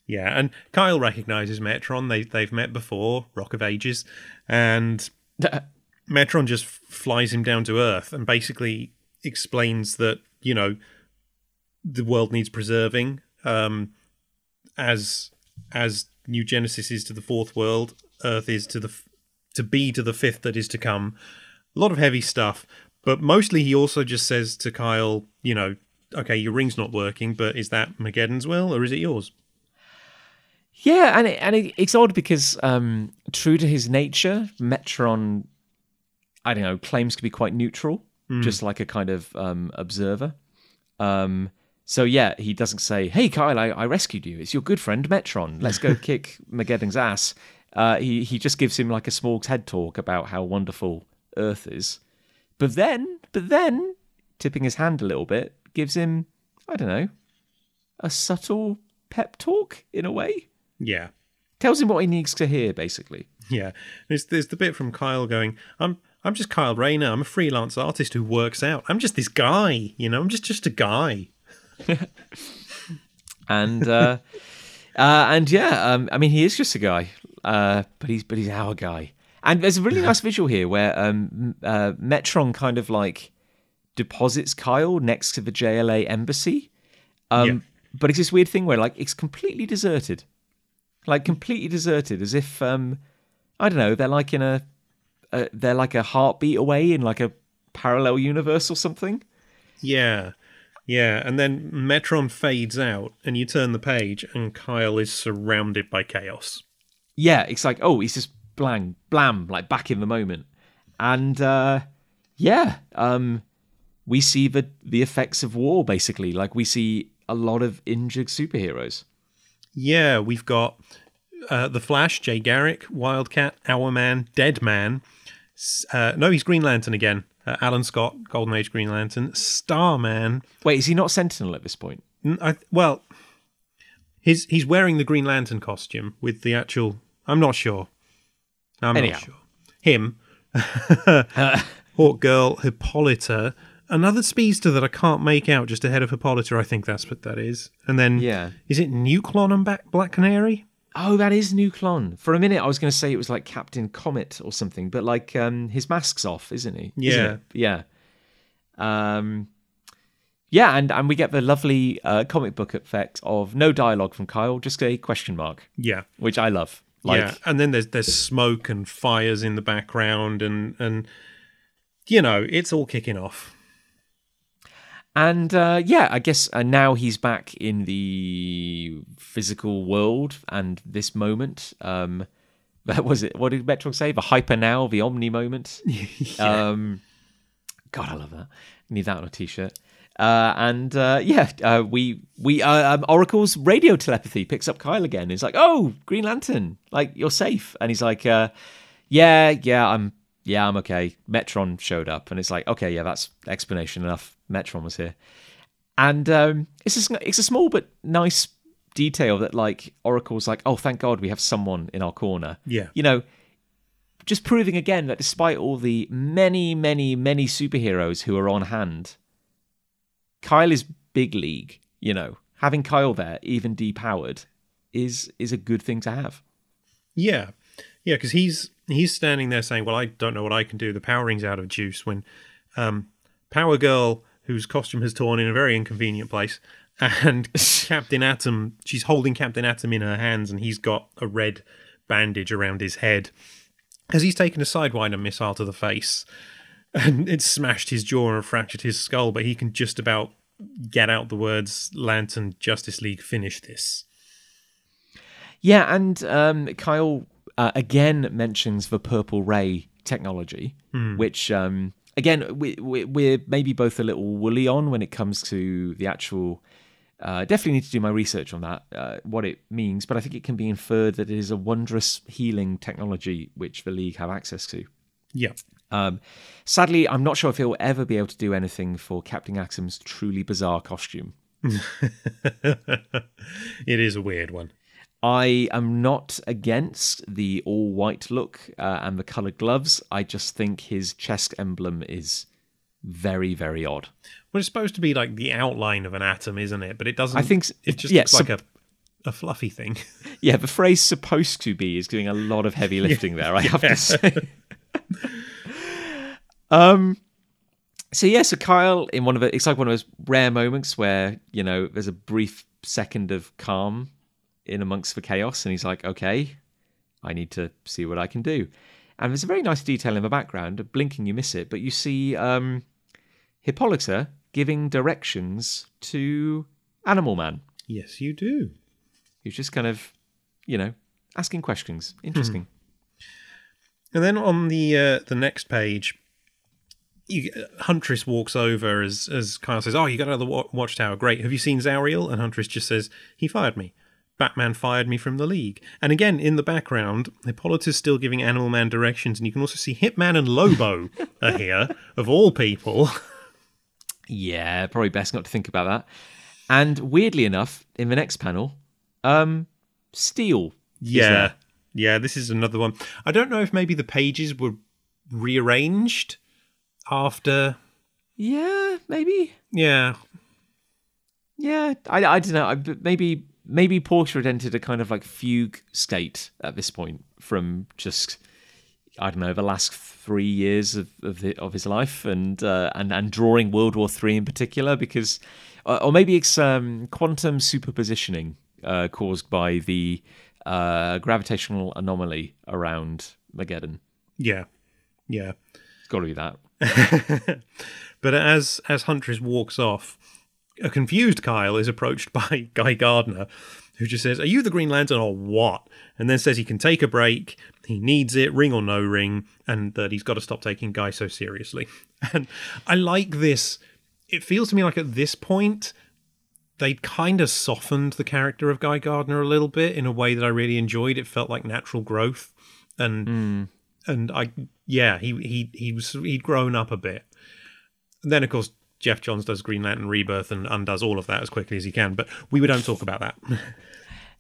yeah. And Kyle recognizes Metron. They they've met before, Rock of Ages, and Metron just flies him down to Earth and basically explains that you know the world needs preserving, um, as as New Genesis is to the fourth world, Earth is to the f- to be to the fifth that is to come. A lot of heavy stuff, but mostly he also just says to Kyle, you know, okay, your ring's not working, but is that Mageddon's will or is it yours? Yeah, and it, and it, it's odd because um, true to his nature, Metron, I don't know, claims to be quite neutral, just like a kind of um, observer. Um, so yeah, he doesn't say, "Hey Kyle, I, I rescued you. It's your good friend Metron. Let's go kick Mageddon's ass." Uh, he he just gives him like a small TED talk about how wonderful Earth is, but then but then tipping his hand a little bit gives him I don't know a subtle pep talk in a way Yeah. tells him what he needs to hear, basically. Yeah, there's there's the bit from Kyle going, "I'm I'm just Kyle Rayner. I'm a freelance artist who works out. I'm just this guy, you know. I'm just just a guy." And uh, uh, and yeah, um, I mean, he is just a guy, uh, but he's but he's our guy. And there's a really nice visual here where um, uh, Metron kind of like deposits Kyle next to the JLA embassy. Um, Yeah. But it's this weird thing where like it's completely deserted, like completely deserted, as if um, I don't know, they're like in a, a they're like a heartbeat away in like a parallel universe or something. Yeah, yeah, and then Metron fades out, and you turn the page, and Kyle is surrounded by chaos. yeah, it's like, oh, he's just blang, blam, like back in the moment. And uh yeah, um we see the the effects of war basically. Like we see a lot of injured superheroes. Yeah, we've got uh, the Flash, Jay Garrick, Wildcat, Hourman, Deadman. S- Uh, no, he's Green Lantern again. Uh, Alan Scott, Golden Age Green Lantern, Starman. Wait, is he not Sentinel at this point? N- I, well, he's he's wearing the Green Lantern costume with the actual. I'm not sure. I'm Anyhow. not sure. Him, Hawk Girl, Hippolyta, another speedster that I can't make out just ahead of Hippolyta. I think that's what that is. And then Yeah. is it Nuklon and Black Canary? Oh, that is Nuklon. For a minute I was gonna say it was like Captain Comet or something, but like um his mask's off, isn't he? Isn't Yeah. Yeah. Um yeah, and, and we get the lovely uh, comic book effect of no dialogue from Kyle, just a question mark, Yeah. which I love. Like, yeah, and then there's there's smoke and fires in the background, and and you know it's all kicking off. And uh, yeah, I guess uh, now he's back in the physical world and this moment. Um, was it? What did Metron say? The hyper now, the omni moment. yeah. Um, God, I love that. Need that on a t-shirt. Uh, and uh, yeah, uh, we we uh, um, Oracle's radio telepathy picks up Kyle again. He's like, "Oh, Green Lantern, like you're safe," and he's like, uh, "Yeah, yeah, I'm yeah, I'm okay." Metron showed up, and it's like, "Okay, yeah, that's explanation enough." Metron was here, and um, it's a, it's a small but nice detail that like Oracle's like, "Oh, thank God we have someone in our corner." Yeah. you know, just proving again that despite all the many, many, many superheroes who are on hand, Kyle is big league. You know, having Kyle there, even depowered, is is a good thing to have. Yeah, yeah, because he's he's standing there saying, "Well, I don't know what I can do. The power ring's out of juice." When um, Power Girl, whose costume has torn in a very inconvenient place, and Captain Atom, she's holding Captain Atom in her hands, and he's got a red bandage around his head as he's taken a sidewinder missile to the face, and it's smashed his jaw and fractured his skull. But he can just about get out the words "Lantern Justice League, finish this." Yeah, and um, Kyle uh, again mentions the purple ray technology, which um, again we, we, we're maybe both a little woolly on when it comes to the actual. Uh, definitely need to do my research on that, uh, what it means, but I think it can be inferred that it is a wondrous healing technology which the league have access to. Yeah, Um, sadly, I'm not sure if he'll ever be able to do anything for Captain Atom's truly bizarre costume. it is a weird one. I am not against the all white look uh, and the coloured gloves. I just think his chest emblem is very, very odd. Well, it's supposed to be like the outline of an atom, isn't it? But it doesn't. I think it just yeah, looks sup- like a a fluffy thing. Yeah, the phrase supposed to be is doing a lot of heavy lifting there, I have to say. um so yeah, so Kyle in one of the, it's like one of those rare moments where, you know, there's a brief second of calm in amongst the chaos and he's like, Okay, I need to see what I can do. And there's a very nice detail in the background, blinking you miss it, but you see um Hippolyta giving directions to Animal Man yes, you do. who's just kind of, you know, asking questions. Interesting. And then on the uh, the next page, you, Huntress walks over as as Kyle says, "Oh, you got out of the watchtower. Great. Have you seen Zauriel?" And Huntress just says, "He fired me. Batman fired me from the League." And again, in the background, Hippolyta's still giving Animal Man directions, and you can also see Hitman and Lobo are here, of all people. Yeah, probably best not to think about that. And weirdly enough, in the next panel, um, Steel. is Yeah. there. Yeah, this is another one. I don't know if maybe the pages were rearranged after. Yeah, maybe. Yeah. Yeah, I, I don't know. I, maybe maybe Porter had entered a kind of like fugue state at this point from just I don't know the last three years of of, the, of his life and uh, and and drawing World War Three in particular because uh, or maybe it's um, quantum superpositioning uh, caused by the uh, gravitational anomaly around Mageddon. Yeah. Yeah. It's got to be that. But as as Huntress walks off, a confused Kyle is approached by Guy Gardner, who just says, "Are you the Green Lantern or what?" And then says he can take a break, he needs it, ring or no ring, and that he's got to stop taking Guy so seriously. And I like this. It feels to me like at this point they'd kind of softened the character of Guy Gardner a little bit in a way that I really enjoyed. It felt like natural growth, and hmm. and I yeah he he he was he'd grown up a bit. And then of course Geoff Johns does Green Lantern Rebirth and undoes all of that as quickly as he can. But we don't talk about that.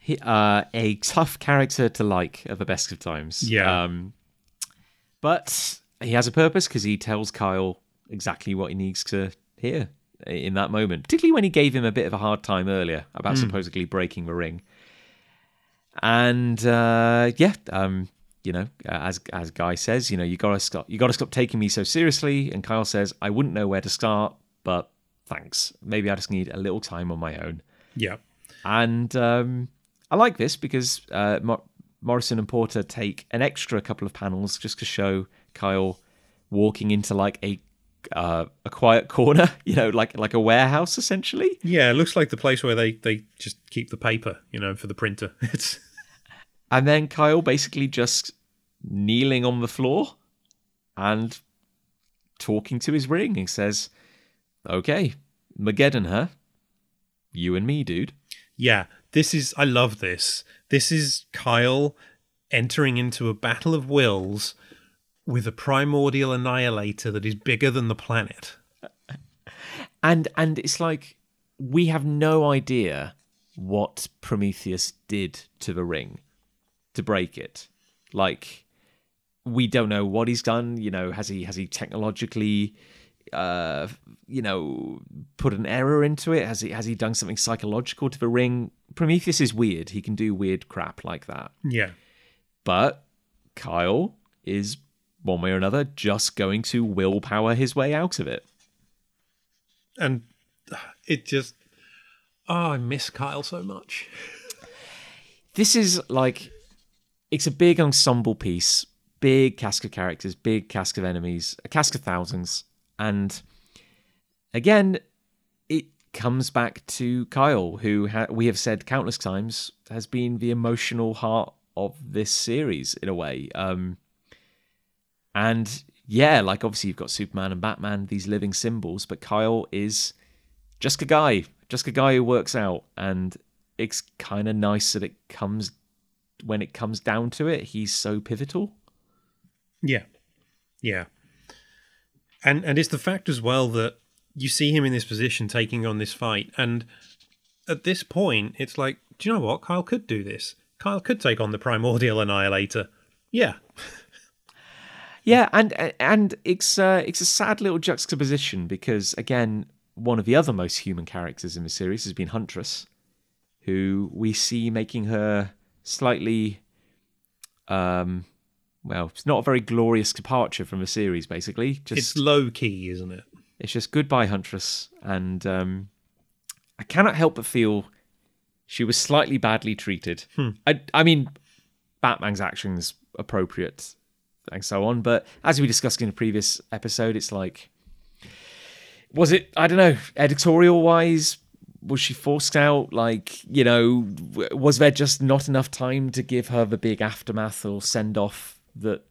He, uh, a tough character to like at the best of times. Yeah. Um, but he has a purpose because he tells Kyle exactly what he needs to hear in that moment, particularly when he gave him a bit of a hard time earlier about supposedly breaking the ring. And uh, yeah, um, you know, as as Guy says, you know, you gotta stop, you gotta stop taking me so seriously. And Kyle says, I wouldn't know where to start, but thanks. Maybe I just need a little time on my own. yeah. And um, I like this because uh, Mor- Morrison and Porter take an extra couple of panels just to show Kyle walking into like a uh, a quiet corner, you know, like like a warehouse essentially. Yeah, it looks like the place where they they just keep the paper, you know, for the printer. It's And then Kyle basically just kneeling on the floor and talking to his ring. He says, Okay, Mageddon, huh? You and me, dude. yeah. This is I love this. This is Kyle entering into a battle of wills with a primordial annihilator that is bigger than the planet. And and it's like we have no idea what Prometheus did to the ring to break it. Like we don't know what he's done, you know, has he has he technologically uh you know put an error into it? Has he has he done something psychological to the ring? Prometheus is weird. He can do weird crap like that. Yeah. But Kyle is one way or another just going to willpower his way out of it. And it just oh, I miss Kyle so much. this is like it's a big ensemble piece big cast of characters big cast of enemies a cast of thousands and again it comes back to kyle who ha- we have said countless times has been the emotional heart of this series in a way um and yeah like obviously you've got superman and batman these living symbols but kyle is just a guy just a guy who works out and it's kind of nice that it comes when it comes down to it he's so pivotal Yeah. Yeah. And and it's the fact as well that you see him in this position taking on this fight and at this point it's like, do you know what? Kyle could do this. Kyle could take on the primordial annihilator. Yeah. yeah and and it's uh, it's a sad little juxtaposition because again one of the other most human characters in the series has been huntress who we see making her slightly um well it's not a very glorious departure from the series basically just It's low key, isn't it? It's just goodbye, Huntress. And um, I cannot help but feel she was slightly badly treated. I, I mean, Batman's actions appropriate and so on. But as we discussed in a previous episode, it's like, was it, I don't know, editorial wise, was she forced out? Like, you know, was there just not enough time to give her the big aftermath or send off that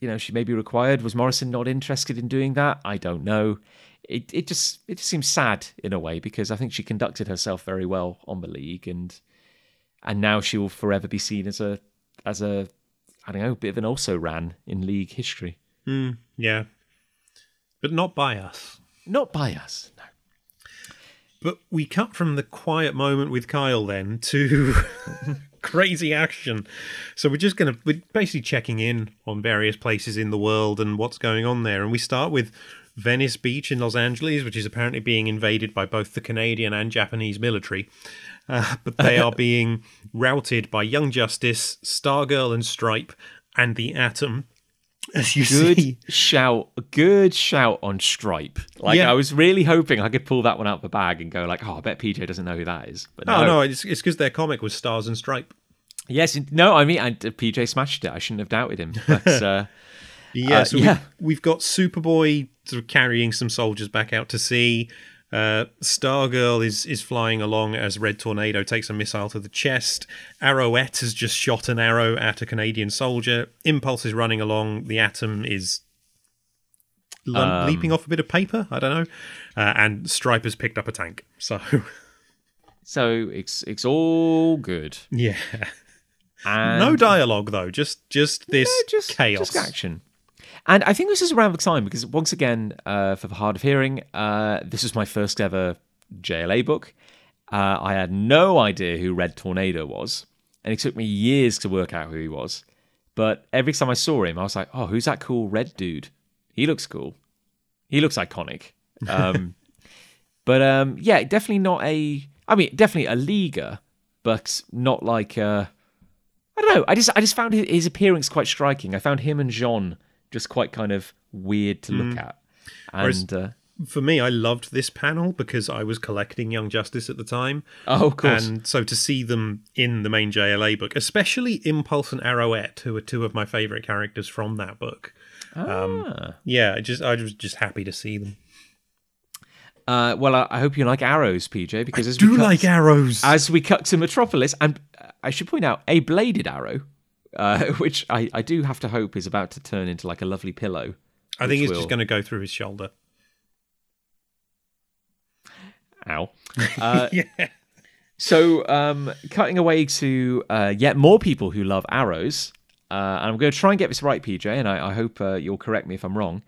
you know she may be required. Was morrison not interested in doing that? I don't know. It it just it just seems sad in a way because i think she conducted herself very well on the league and and now she will forever be seen as a as a i don't know bit of an also ran in league history. Mm, yeah. But not by us. not by us no. But we cut from the quiet moment with Kyle then to crazy action. So we're just going to, we're basically checking in on various places in the world and what's going on there. And we start with Venice Beach in Los Angeles, which is apparently being invaded by both the Canadian and Japanese military. Uh, but they are being routed by Young Justice, Stargirl and Stripe, and the Atom. As you good see, shout good shout on stripe like Yeah. i was really hoping i could pull that one out of the bag and go like oh i bet pj doesn't know who that is but oh no, it's it's because their comic was Stars and Stripe. yes no i mean uh, pj smashed it i shouldn't have doubted him but uh Yeah, Uh, so yeah. We've, we've got Superboy sort of carrying some soldiers back out to sea. Uh, Stargirl is is flying along as Red Tornado takes a missile to the chest. Arrowette has just shot an arrow at a Canadian soldier. Impulse is running along. The Atom is Um, leaping off a bit of paper. I don't know. Uh, and Stripe has picked up a tank. So So it's it's all good. yeah, And no dialogue though. Just just this No, just chaos. just action. And I think this is around the time because once again, uh, for the hard of hearing, uh, this was my first ever JLA book. Uh, I had no idea who Red Tornado was, and it took me years to work out who he was. But every time I saw him, I was like, "Oh, who's that cool red dude? He looks cool. He looks iconic." Um, but um, yeah, definitely not a. I mean, definitely a leaguer, but not like a. I don't know. I just I just found his, his appearance quite striking. I found him and J'onn just quite kind of weird to look at. Whereas- And uh, For me, I loved this panel because I was collecting Young Justice at the time. oh, of course, And so to see them in the main JLA book, especially Impulse and Arrowette, who are two of my favourite characters from that book, Um, Ah. yeah, I just I was just happy to see them. Uh, well, I, I hope you like arrows, PJ, because as Do we cut, like arrows? as we cut to Metropolis, and uh, I should point out a bladed arrow, uh, which I, I do have to hope is about to turn into like a lovely pillow. I think it's just going to go through his shoulder. Ow. Uh, yeah. So, um, cutting away to uh, yet more people who love arrows, uh, and I'm going to try and get this right, PJ, and I, I hope uh, you'll correct me if I'm wrong.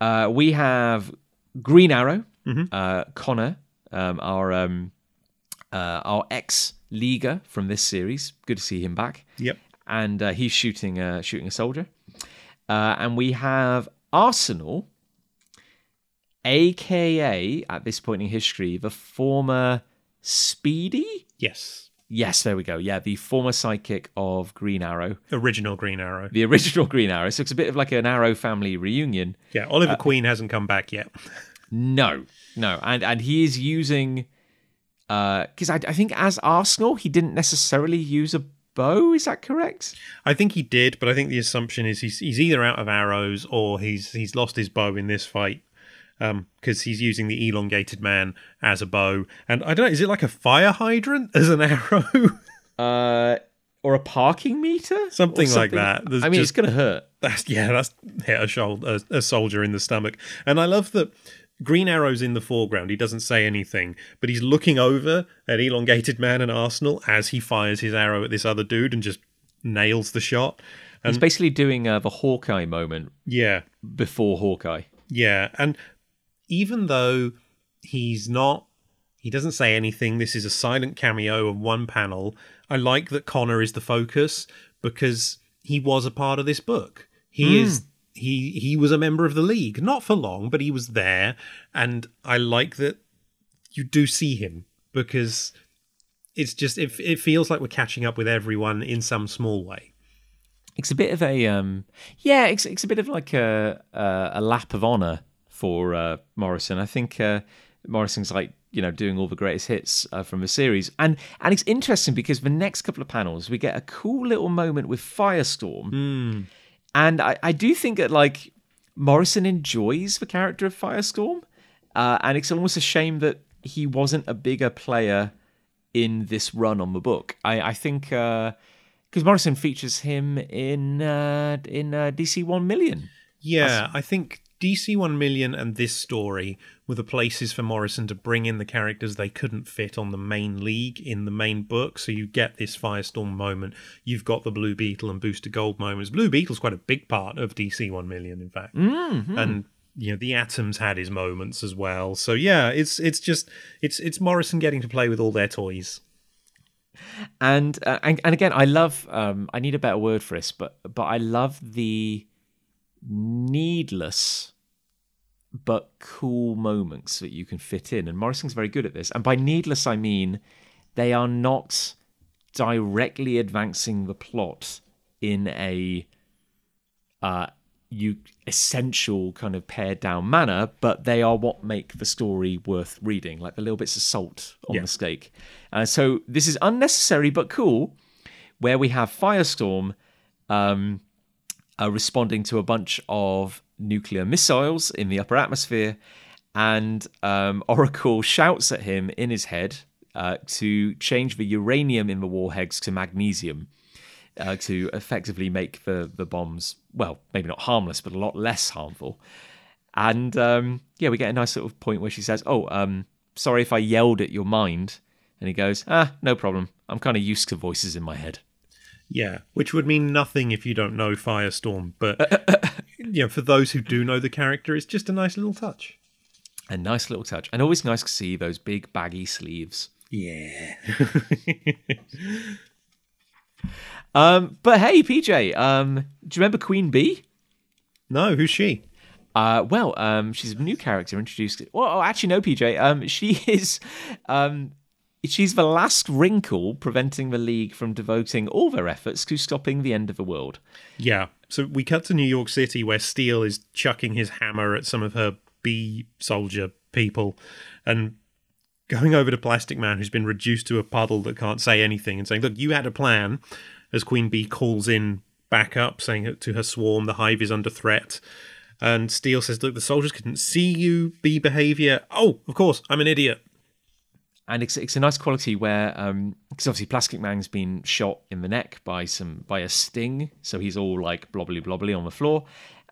Uh, we have Green Arrow, uh, Connor, um, our um, uh, our ex leaguer from this series. Good to see him back, Yep. And uh, he's shooting a, shooting a soldier. Uh, and we have Arsenal, aka at this point in history, the former Speedy. Yes. Yes, there we go. Yeah, the former sidekick of Green Arrow, Original Green Arrow. the original Green Arrow. So it's a bit of like an Arrow family reunion. Yeah. Uh, Oliver Queen hasn't come back yet. No, no, and and he is using, because I, I think as Arsenal he didn't necessarily use a bow. Is that correct? I think he did, but I think the assumption is he's he's either out of arrows or he's he's lost his bow in this fight. Because he's using the elongated man as a bow, and I don't know. Is it like a fire hydrant as an arrow? Uh, or a parking meter, Or Something like that. There's I mean, just- it's gonna hurt. That's yeah, that's hit a shoulder, a, a soldier in the stomach. And I love that Green Arrow's in the foreground. He doesn't say anything, but he's looking over at elongated man and Arsenal as he fires his arrow at this other dude and just nails the shot. He's basically doing uh, the Hawkeye moment Yeah, before Hawkeye. yeah. And even though he's not, he doesn't say anything. This is a silent cameo of one panel. I like that Connor is the focus because he was a part of this book. He is he he was a member of the league, not for long, but he was there, and I like that you do see him because it's just it, it feels like we're catching up with everyone in some small way. It's a bit of a um, yeah, it's it's a bit of like a a, a lap of honor for uh, Morrison. I think uh, Morrison's like you know doing all the greatest hits uh, from the series, and and it's interesting because the next couple of panels we get a cool little moment with Firestorm, and I I do think that like Morrison enjoys the character of Firestorm, uh, and it's almost a shame that he wasn't a bigger player in this run on the book. I I think. Uh, because Morrison features him in uh, in uh, DC One Million. Yeah, I think DC 1 million and this story were the places for Morrison to bring in the characters they couldn't fit on the main league in the main book. So you get this Firestorm moment. You've got the Blue Beetle and Booster Gold moments. Blue Beetle's quite a big part of DC 1 million, in fact. Mm-hmm. And you know the Atoms had his moments as well. So yeah, it's it's just it's it's Morrison getting to play with all their toys. And, uh, and and again, I love. Um, I need a better word for this, but but I love the needless but cool moments that you can fit in. And Morrison's very good at this. And by needless, I mean they are not directly advancing the plot in a uh, you essential kind of pared down manner, but they are what make the story worth reading, like the little bits of salt on Yeah. the steak. Uh, so this is unnecessary but cool, where we have Firestorm um, uh, responding to a bunch of nuclear missiles in the upper atmosphere, and um, Oracle shouts at him in his head uh, to change the uranium in the warheads to magnesium uh, to effectively make the the bombs well maybe not harmless but a lot less harmful. And um, yeah we get a nice sort of point where she says oh um, sorry if i yelled at your mind. And he goes ah no problem. I'm kind of used to voices in my head. Yeah, which would mean nothing if you don't know Firestorm, but you know, for those who do know the character, it's just a nice little touch. a nice little touch and always nice to see those big baggy sleeves Yeah. um, but hey pj um, do you remember queen bee no, who's she? Uh, well, um, she's a new character introduced. Well, oh, actually, no, PJ. Um, she is, um, she's the last wrinkle preventing the league from devoting all their efforts to stopping the end of the world. Yeah. So we cut to New York City where Steel is chucking his hammer at some of her bee soldier people and going over to Plastic Man, who's been reduced to a puddle that can't say anything, and saying, Look, you had a plan, as Queen Bee calls in back up, saying to her swarm, the hive is under threat. And Steel says, Look, the soldiers couldn't see you, bee behavior. Oh, of course, I'm an idiot. And it's, it's a nice quality where, because um, obviously Plastic Man's been shot in the neck by some by a sting, so he's all like blobbly blobbly on the floor,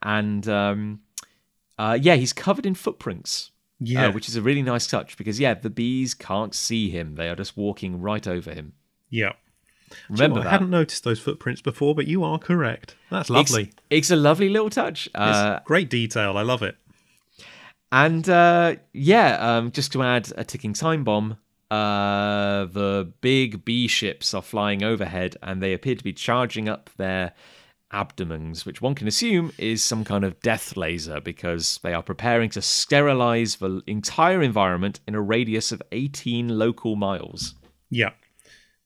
and um, uh, yeah, he's covered in footprints, Yeah. uh, which is a really nice touch because yeah, the bees can't see him; they are just walking right over him. yeah. Remember Well, I that. hadn't noticed those footprints before, but you are correct. That's lovely. It's, a lovely little touch. It's Uh, great detail. I love it. And uh, yeah, um, just to add a ticking time bomb, uh, the big bee ships are flying overhead and they appear to be charging up their abdomens, which one can assume is some kind of death laser because they are preparing to sterilize the entire environment in a radius of 18 local miles. Yeah.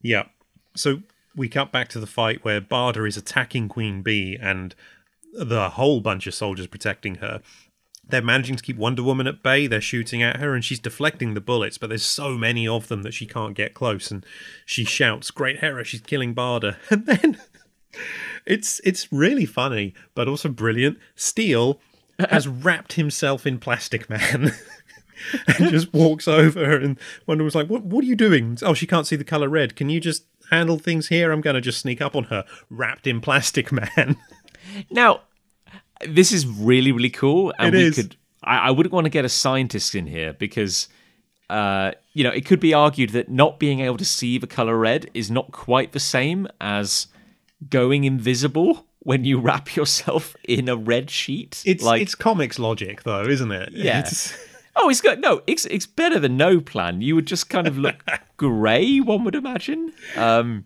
Yeah. So we cut back to the fight where Barda is attacking Queen Bee and the whole bunch of soldiers protecting her. They're managing to keep Wonder Woman at bay. They're shooting at her and she's deflecting the bullets, but there's so many of them that she can't get close. And she shouts, Great Hera, she's killing Barda. And then it's it's really funny, but also brilliant. Steel has wrapped himself in Plastic Man. and just walks over and Wonder was like, what, what are you doing? Oh, she can't see the colour red. Can you just handle things here? I'm going to just sneak up on her, wrapped in Plastic Man. Now, this is really, really cool. And It we is. could I, I wouldn't want to get a scientist in here because uh, you know, it could be argued that not being able to see the color red is not quite the same as going invisible when you wrap yourself in a red sheet. It's like, it's comics logic, though, isn't it? Yeah. It's, oh, it's good. No, it's it's better than no plan. You would just kind of look grey, one would imagine. Um,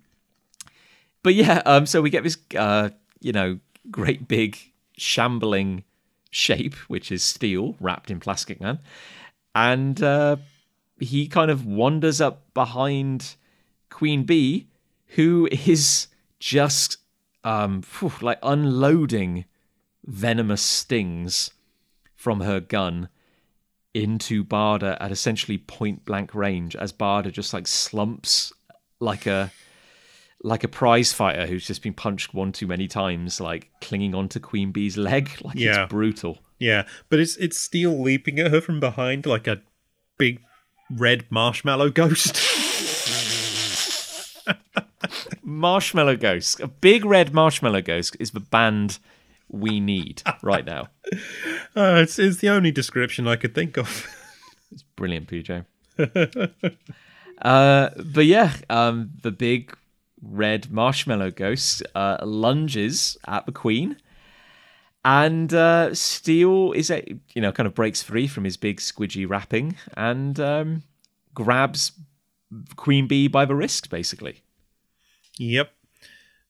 but yeah, um, so we get this, uh, you know, great big shambling shape, which is steel wrapped in plastic man, and uh, he kind of wanders up behind Queen Bee, who is just um, like unloading venomous stings from her gun into Barda at essentially point blank range as Barda just like slumps like a like a prize fighter who's just been punched one too many times, like clinging onto Queen Bee's leg. Like Yeah. it's brutal. yeah, but it's it's Steel leaping at her from behind like a big red marshmallow ghost. Marshmallow Ghost. A big red marshmallow ghost is the band we need right now. Uh, it's, it's the only description I could think of. It's brilliant, PJ. uh, but yeah, um, the big red marshmallow ghost uh, lunges at the queen, and uh, Steel is a you know kind of breaks free from his big squidgy wrapping and um, grabs Queen Bee by the wrist, basically. Yep.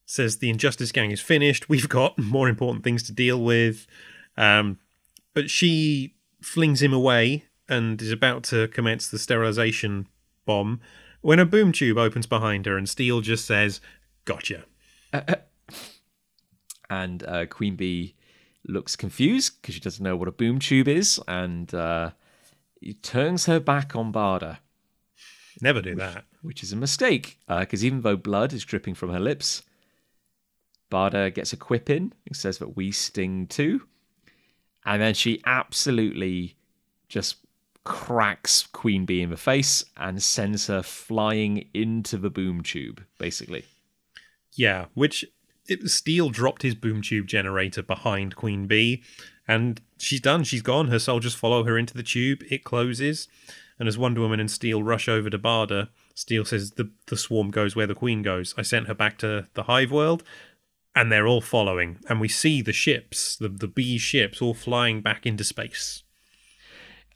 Says the Injustice Gang is finished. We've got more important things to deal with. Um, but she flings him away and is about to commence the sterilization bomb when a boom tube opens behind her and Steel just says, Gotcha. And uh, Queen Bee looks confused because she doesn't know what a boom tube is, and uh, he turns her back on Barda. Never do that. which is a mistake because even though blood is dripping from her lips, Barda gets a quip in and says that we sting too. And then she absolutely just cracks Queen Bee in the face and sends her flying into the boom tube, basically. Yeah, which it, Steel dropped his boom tube generator behind Queen Bee, and she's done. She's gone. Her soldiers follow her into the tube. It closes, and as Wonder Woman and Steel rush over to Barda, Steel says the the swarm goes where the Queen goes. I sent her back to the Hive World, and they're all following. And we see the ships, the the bee ships, all flying back into space.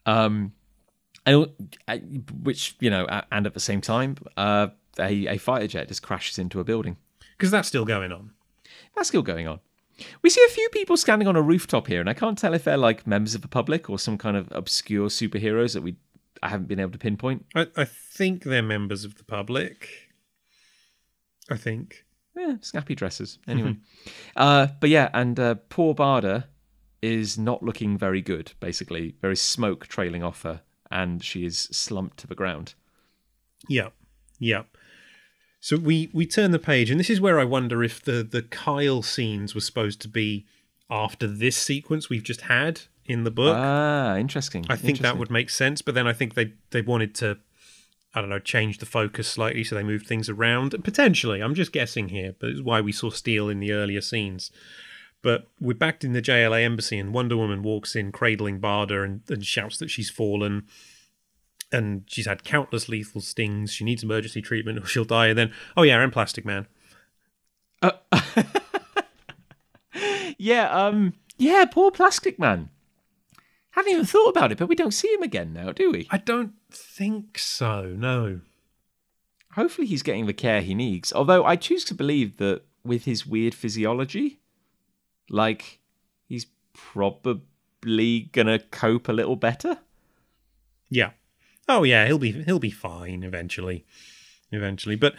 Um, and, which, you know, and at the same time, uh, a, a fighter jet just crashes into a building. Because that's still going on. That's still going on. We see a few people standing on a rooftop here, and I can't tell if they're like members of the public or some kind of obscure superheroes that we I haven't been able to pinpoint. I, I think they're members of the public. I think. Yeah, snappy dresses. Anyway, uh, but yeah, and uh, poor Barda is not looking very good. Basically, there is smoke trailing off her, and she is slumped to the ground. Yeah, yeah. So we we turn the page, and this is where I wonder if the the Kyle scenes were supposed to be after this sequence we've just had in the book. Ah, interesting. I think that would make sense, but then I think they they wanted to, I don't know, change the focus slightly, so they moved things around. Potentially, I'm just guessing here, but it's why we saw Steel in the earlier scenes. But we're back in the JLA embassy, and Wonder Woman walks in, cradling Barda, and, and shouts that she's fallen and she's had countless lethal stings. She needs emergency treatment or she'll die. And then, oh yeah, and Plastic Man. Yeah, um, yeah, poor Plastic Man. Haven't even thought about it, but we don't see him again now, do we? I don't think so. No. Hopefully, he's getting the care he needs. Although I choose to believe that with his weird physiology, like he's probably gonna cope a little better. Yeah. Oh yeah, he'll be he'll be fine eventually. Eventually, but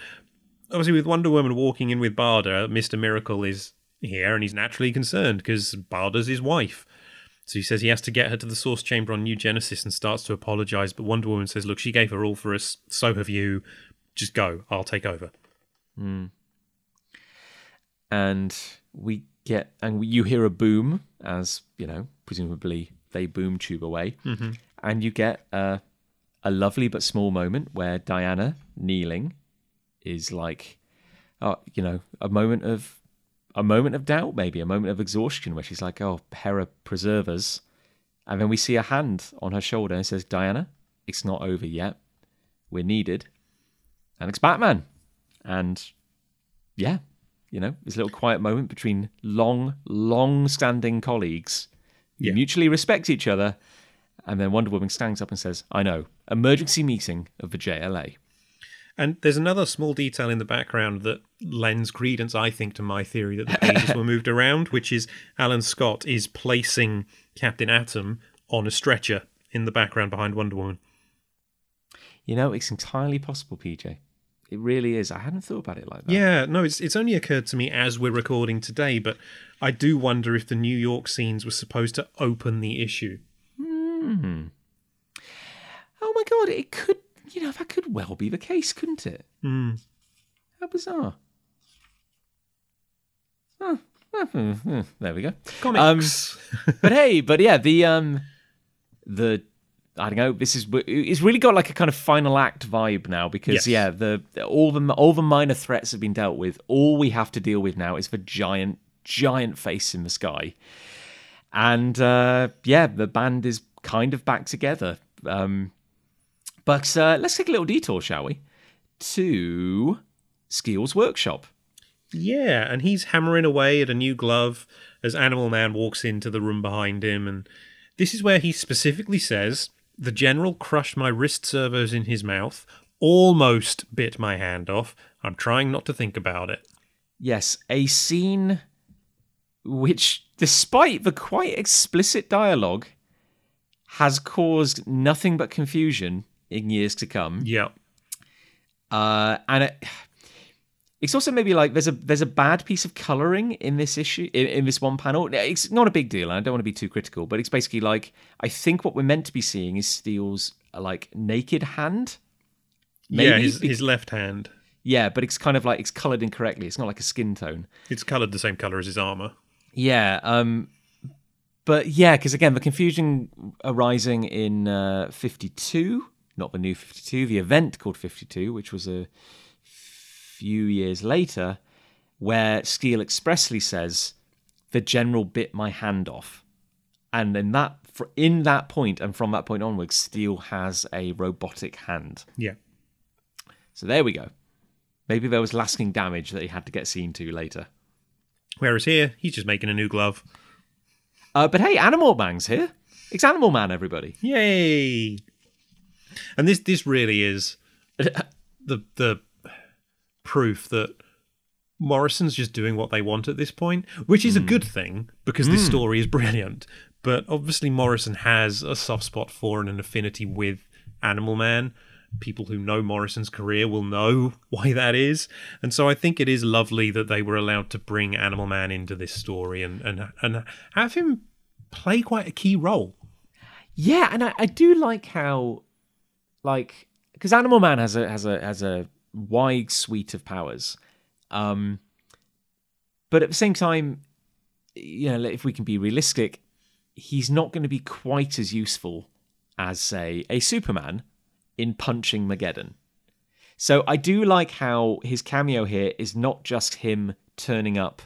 obviously with Wonder Woman walking in with Barda, Mister Miracle is here, and he's naturally concerned because Barda's his wife. So he says he has to get her to the source chamber on New Genesis and starts to apologize. But Wonder Woman says, "Look, she gave her all for us. So have you. Just go. I'll take over." Hmm. and we get and you hear a boom as you know presumably they boom tube away. And you get a, a lovely but small moment where diana kneeling is like uh, you know a moment of a moment of doubt maybe a moment of exhaustion where she's like oh hera preserve us and then we see a hand on her shoulder and it says diana it's not over yet. We're needed. And it's batman. And yeah, you know, this little quiet moment between long, long standing colleagues who Yeah. mutually respect each other. And then Wonder Woman stands up and says, I know, emergency meeting of the JLA. And there's another small detail in the background that lends credence, I think, to my theory that the pages were moved around, which is Alan Scott is placing Captain Atom on a stretcher in the background behind Wonder Woman. You know, it's entirely possible, PJ. It really is. I hadn't thought about it like that. Yeah, no, it's it's only occurred to me as we're recording today, but I do wonder if the New York scenes were supposed to open the issue. Oh my God, it could, you know, that could well be the case, couldn't it? Hmm. How bizarre. Oh, hmm, hmm, there we go. Comics. but hey, but yeah, the um, the I don't know. This is it's really got like a kind of final act vibe now because Yes. yeah, the all the all the minor threats have been dealt with. All we have to deal with now is the giant giant face in the sky, and uh, yeah, the band is kind of back together. Um, but uh, let's take a little detour, shall we, to Steel's workshop. Yeah, and he's hammering away at a new glove as Animal Man walks into the room behind him. And this is where he specifically says the general crushed my wrist servos in his mouth, almost bit my hand off. I'm trying not to think about it. Yes, a scene which, despite the quite explicit dialogue, has caused nothing but confusion in years to come. Yeah. Uh, and it, it's also maybe like there's a there's a bad piece of coloring in this issue in, in this one panel. It's not a big deal, and I don't want to be too critical, but it's basically like I think what we're meant to be seeing is Steel's like naked hand. yeah, his, his left hand. yeah, but it's kind of like it's colored incorrectly. It's not like a skin tone. It's coloured the same colour as his armour. Yeah, um, but yeah, because again, the confusion arising in uh, 52, not the new 52, the event called 52, which was a few years later, where Steel expressly says, "The general bit my hand off," and in that in that point and from that point onwards, Steel has a robotic hand. Yeah. So there we go. Maybe there was lasting damage that he had to get seen to later. Whereas here, he's just making a new glove. Uh, but hey, Animal Man's here. It's Animal Man, everybody. Yay! And this this really is the the proof that Morrison's just doing what they want at this point, which is a hmm. good thing because this hmm. story is brilliant. But obviously, Morrison has a soft spot for and an affinity with Animal Man. People who know Morrison's career will know why that is, and so I think it is lovely that they were allowed to bring Animal Man into this story and and and have him play quite a key role. Yeah, and I, I do like how, like, because Animal Man has a has a has a wide suite of powers. Um, but at the same time, you know, if we can be realistic, he's not going to be quite as useful as, say, a Superman in punching Mageddon. So I do like how his cameo here is not just him turning up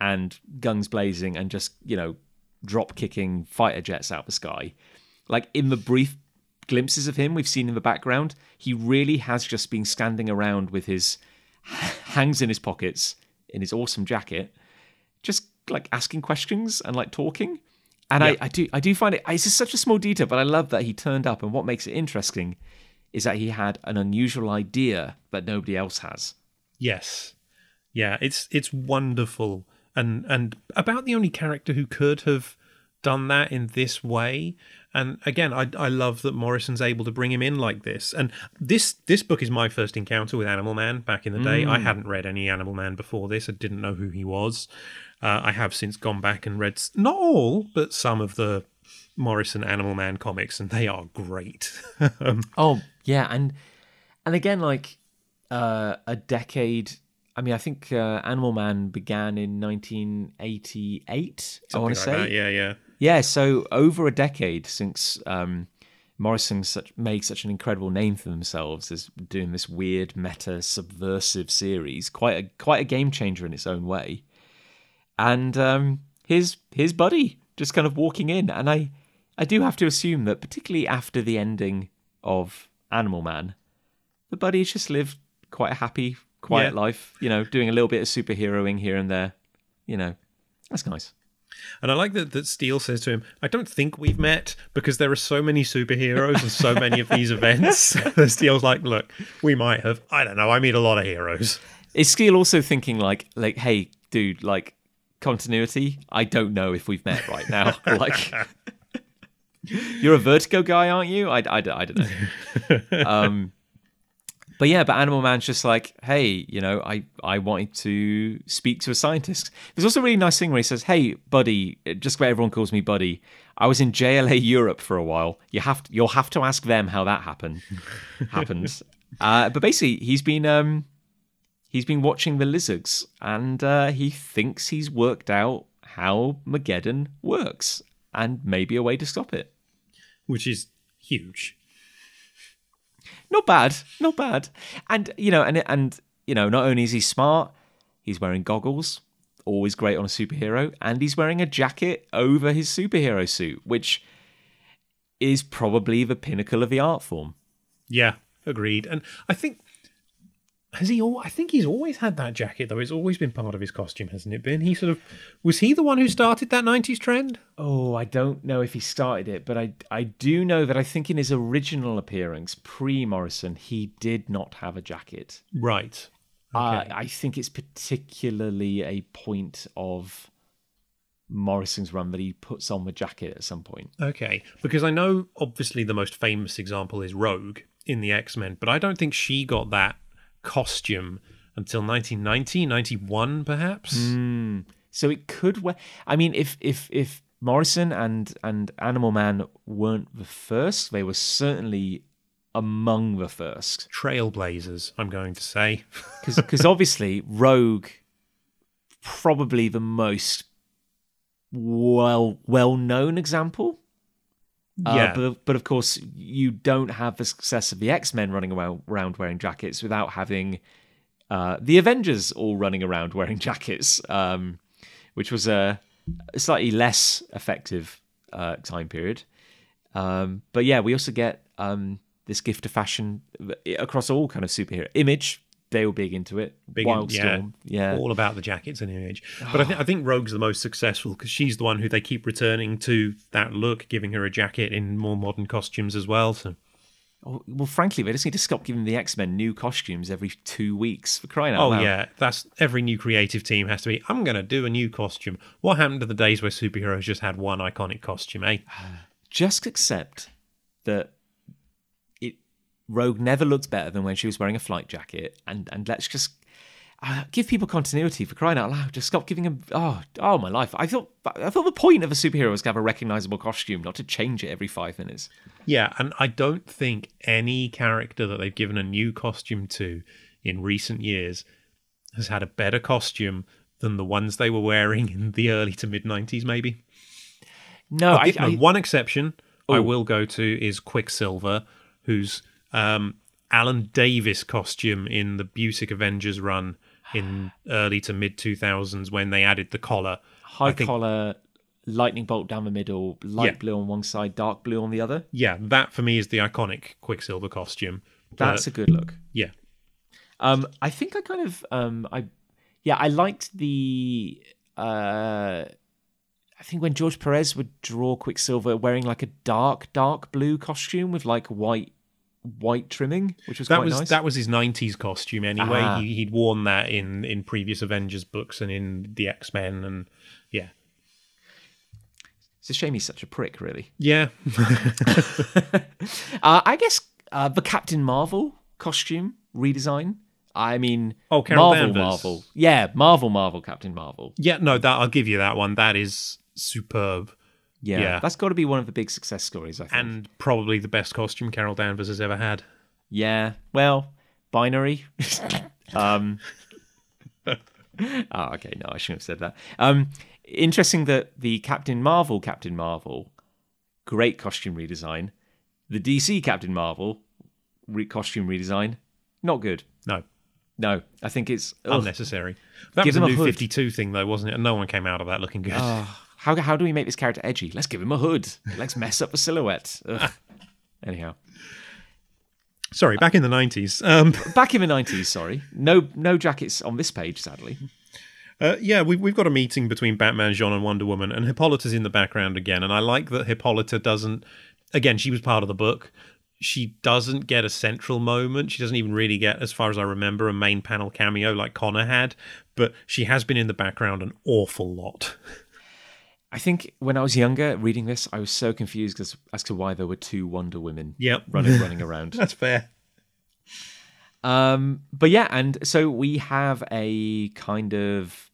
and guns blazing and just, you know, drop kicking fighter jets out the sky. Like in the brief glimpses of him we've seen in the background, he really has just been standing around with his hands in his pockets in his awesome jacket, just like asking questions and like talking. And I, I do I do find it it's just such a small detail, but I love that he turned up and what makes it interesting is that he had an unusual idea that nobody else has. Yes. Yeah, it's it's wonderful and and about the only character who could have done that in this way. And again, I, I love that Morrison's able to bring him in like this. And this this book is my first encounter with Animal Man back in the day. I hadn't read any Animal Man before this. I didn't know who he was. Uh, I have since gone back and read not all, but some of the Morrison Animal Man comics, and they are great. um, Oh yeah, and and again, like uh, a decade. I mean, I think uh, Animal Man began in 1988. I want to something say, like that. Yeah, yeah. Yeah. So over a decade since um, Morrison such made such an incredible name for themselves as doing this weird meta subversive series, quite a quite a game changer in its own way. And um, his his buddy just kind of walking in, and I I do have to assume that particularly after the ending of Animal Man, the buddies just lived quite a happy, quiet Yeah. life. You know, doing a little bit of superheroing here and there. You know, that's nice. And I like that, that Steel says to him, I don't think we've met because there are so many superheroes and so many of these events. Steel's like, look, we might have. I don't know. I meet a lot of heroes. Is Steel also thinking like, like, hey, dude, like continuity? I don't know if we've met right now. like, you're a Vertigo guy, aren't you? I, I, I don't know. um, but yeah, but Animal Man's just like, hey, you know, I, I wanted to speak to a scientist. There's also a really nice thing where he says, hey, buddy, just where everyone calls me buddy. I was in JLA Europe for a while. You have to, you'll have to ask them how that happened. happened. Uh, but basically, he's been um, he's been watching the lizards and uh, he thinks he's worked out how Mageddon works and maybe a way to stop it. which is huge. Not bad, not bad. And you know, and and you know, not only is he smart, he's wearing goggles, always great on a superhero, and he's wearing a jacket over his superhero suit, which is probably the pinnacle of the art form. Yeah, agreed. And I think has he all I think he's always had that jacket though. It's always been part of his costume, hasn't it been? He sort of was he the one who started that 90s trend? Oh, I don't know if he started it, but I I do know that I think in his original appearance, pre Morrison, he did not have a jacket. Right. Uh, I think it's particularly a point of Morrison's run that he puts on the jacket at some point. Okay, because I know obviously the most famous example is Rogue in the X-Men, but I don't think she got that costume until 1990, 91 perhaps. Hmm. So it could. We- I mean, if if if Morrison and and Animal Man weren't the first, they were certainly among the first. Trailblazers, I'm going to say. because Because obviously Rogue, probably the most well well known example. Uh, yeah. but but of course you don't have the success of the X Men running around, wearing jackets without having uh, the Avengers all running around wearing jackets, um, which was a, a slightly less effective uh, time period. Um, but yeah, we also get um, this gift of fashion across all kind of superhero image. They were big into it. Big Wildstorm, yeah. all about the jackets and image. But I, th- I think Rogue's the most successful because she's the one who they keep returning to that look, giving her a jacket in more modern costumes as well. So Oh, Well, frankly, they just need to stop giving the X Men new costumes every two weeks for crying out Oh loud. Oh yeah, that's every new creative team has to be. I'm going to do a new costume. What happened to the days where superheroes just had one iconic costume? Eh? just accept that Rogue never looked better than when she was wearing a flight jacket, and and let's just uh, give people continuity for crying out loud. Just stop giving them. Oh, oh my life! I thought I thought the point of a superhero was to have a recognizable costume, not to change it every five minutes. Yeah, and I don't think any character that they've given a new costume to in recent years has had a better costume than the ones they were wearing in the early to mid 90s, maybe. No, I, I- one exception I Oh. will go to is Quicksilver, whose um, Alan Davis costume in the Busiek Avengers run in early to mid 2000s when they added the collar. high think- collar, lightning bolt down the middle, light Yeah. blue on one side, dark blue on the other. Yeah, that for me is the iconic Quicksilver costume. That's But, a good look. yeah. Um, I think I kind of um, I yeah, I liked the uh, I think when George Perez would draw Quicksilver wearing like a dark, dark blue costume with like white white trimming, which was That quite was nice. that was his '90s costume anyway. Ah. He, he'd worn that in in previous Avengers books and in the X Men, and yeah, It's a shame he's such a prick, really. yeah, Uh, I guess uh, the Captain Marvel costume redesign. I mean, Oh, Carol Marvel, Danvers. Marvel, yeah, Marvel, Marvel, Captain Marvel. yeah. No, that I'll give you that one. That is superb Yeah, Yeah. that's got to be one of the big success stories. I think. and probably the best costume Carol Danvers has ever had. Yeah, well, binary. um, oh, okay, no, I shouldn't have said that. Um, interesting that the Captain Marvel, Captain Marvel, great costume redesign. The DC Captain Marvel re- costume redesign, not good. No, No, I think it's ugh. unnecessary. That Give was a him a new 52 thing, though, wasn't it? And no one came out of that looking good. Ah, how how do we make this character edgy? Let's give him a hood. Let's mess up the silhouette. Anyhow, Sorry, back in the 90s. Um, back in the nineties. Sorry, no no jackets on this page, sadly. Uh, yeah, we, we've got a meeting between Batman, J'onn, and Wonder Woman, and Hippolyta's in the background again. And I like that Hippolyta doesn't. Again, she was part of the book. She doesn't get a central moment. She doesn't even really get, as far as I remember, a main panel cameo like Connor had. But she has been in the background an awful lot. I think when I was younger, reading this, I was so confused as, as to why there were two Wonder Women Yep. running running around. That's fair. Um, but yeah, and so we have a kind of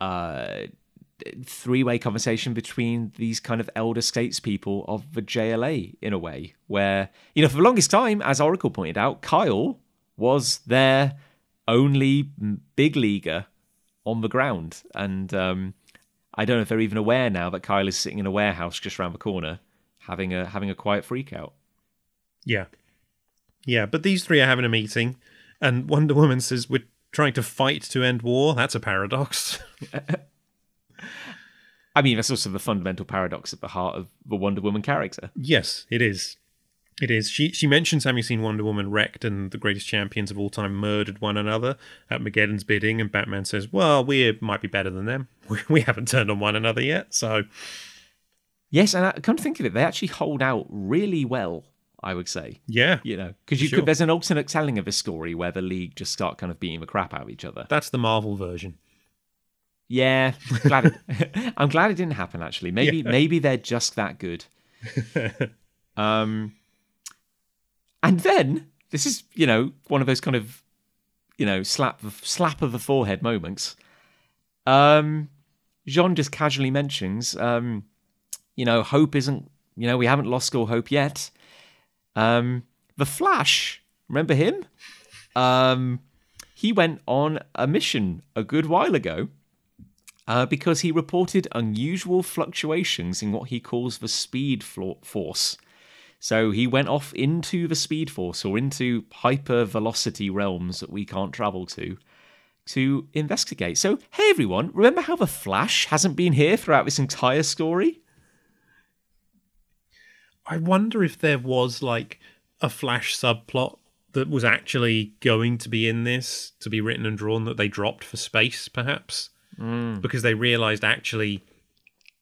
uh, three-way conversation between these kind of elder statespeople of the JLA in a way, where you know for the longest time, as Oracle pointed out, Kyle was their only big leaguer on the ground, and um, I don't know if they're even aware now that Kyle is sitting in a warehouse just around the corner, having a having a quiet freak out. Yeah. Yeah, but these three are having a meeting, and Wonder Woman says, We're trying to fight to end war. That's a paradox. I mean, that's also the fundamental paradox at the heart of the Wonder Woman character. Yes, it is. It is. She she mentions having seen Wonder Woman wrecked and the greatest champions of all time murdered one another at Mageddon's bidding, and Batman says, "Well, we might be better than them. We, we haven't turned on one another yet." So Yes, and I come to think of it, they actually hold out really well. I would say, yeah, you know, because you Sure. could. There's an alternate telling of a story where the League just start kind of beating the crap out of each other. that's the Marvel version. Yeah, glad it, I'm glad it didn't happen. Actually, maybe maybe they're just that good. um, and then this is you know one of those kind of you know slap slap of the forehead moments. Um, J'onn just casually mentions, um, you know, hope isn't you know we haven't lost all hope yet. Um, the Flash, remember him? Um, he went on a mission a good while ago uh, because he reported unusual fluctuations in what he calls the speed force. So he went off into the speed force or into hyper velocity realms that we can't travel to to investigate. So, hey everyone, remember how the Flash hasn't been here throughout this entire story? I wonder if there was like a Flash subplot that was actually going to be in this to be written and drawn that they dropped for space, perhaps, hmm. because they realized actually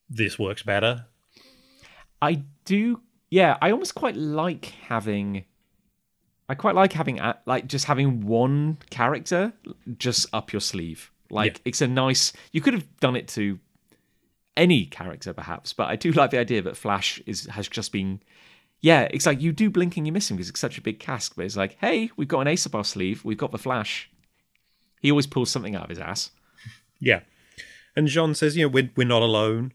this works better. I do, yeah. I almost quite like having. I quite like having like just having one character just up your sleeve. Like Yeah. it's a nice. You could have done it to any character perhaps, but I do like the idea that Flash is has just been. Yeah, it's like you do blink and you miss him because it's such a big cast. But it's like, hey, we've got an ace up our sleeve. We've got the Flash. He always pulls something out of his ass. Yeah. And J'onn says, you know, we're, we're not alone.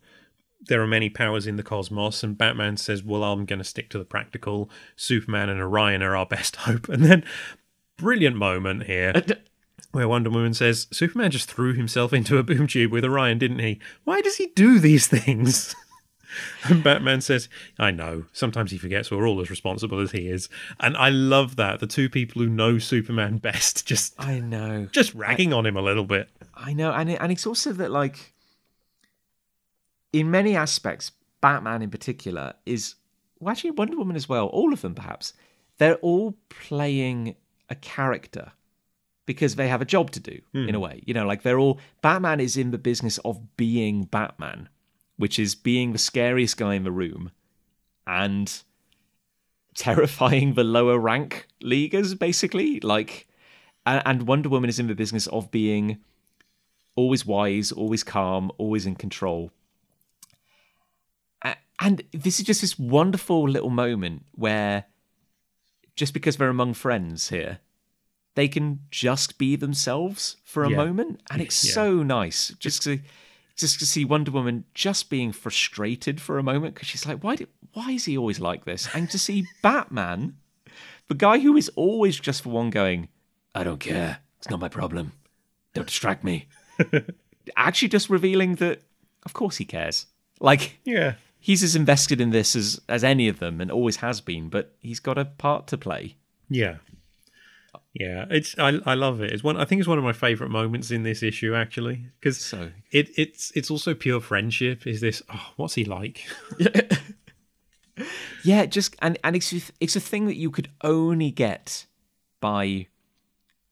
There are many powers in the cosmos. And Batman says, well, I'm going to stick to the practical. Superman and Orion are our best hope. And then brilliant moment here where Wonder Woman says, Superman just threw himself into a boom tube with Orion, didn't he? Why does he do these things? and Batman says, I know. Sometimes he forgets we're all as responsible as he is. And I love that. The two people who know Superman best just I know. just ragging on him a little bit. I know, and it, and it's also that like in many aspects, Batman in particular is well, actually Wonder Woman as well. All of them, perhaps, they're all playing a character because they have a job to do hmm. in a way. You know, like they're all Batman is in the business of being Batman, which is being the scariest guy in the room and terrifying the lower rank leaguers, basically. Like, and, and Wonder Woman is in the business of being always wise, always calm, always in control. And this is just this wonderful little moment where, just because they're among friends here, they can just be themselves for a Yeah. moment, and it's Yeah. so nice just to just to see Wonder Woman just being frustrated for a moment because she's like, why did why is he always like this? And to see Batman, the guy who is always just for one going, I don't care, it's not my problem, don't distract me. Actually, just revealing that, of course, he cares. Like Yeah. He's as invested in this as as any of them, and always has been. But he's got a part to play. Yeah. Yeah, it's I I love it. It's one I think it's one of my favorite moments in this issue actually because So it it's it's also pure friendship. Is this oh, what's he like? yeah, just and and it's it's a thing that you could only get by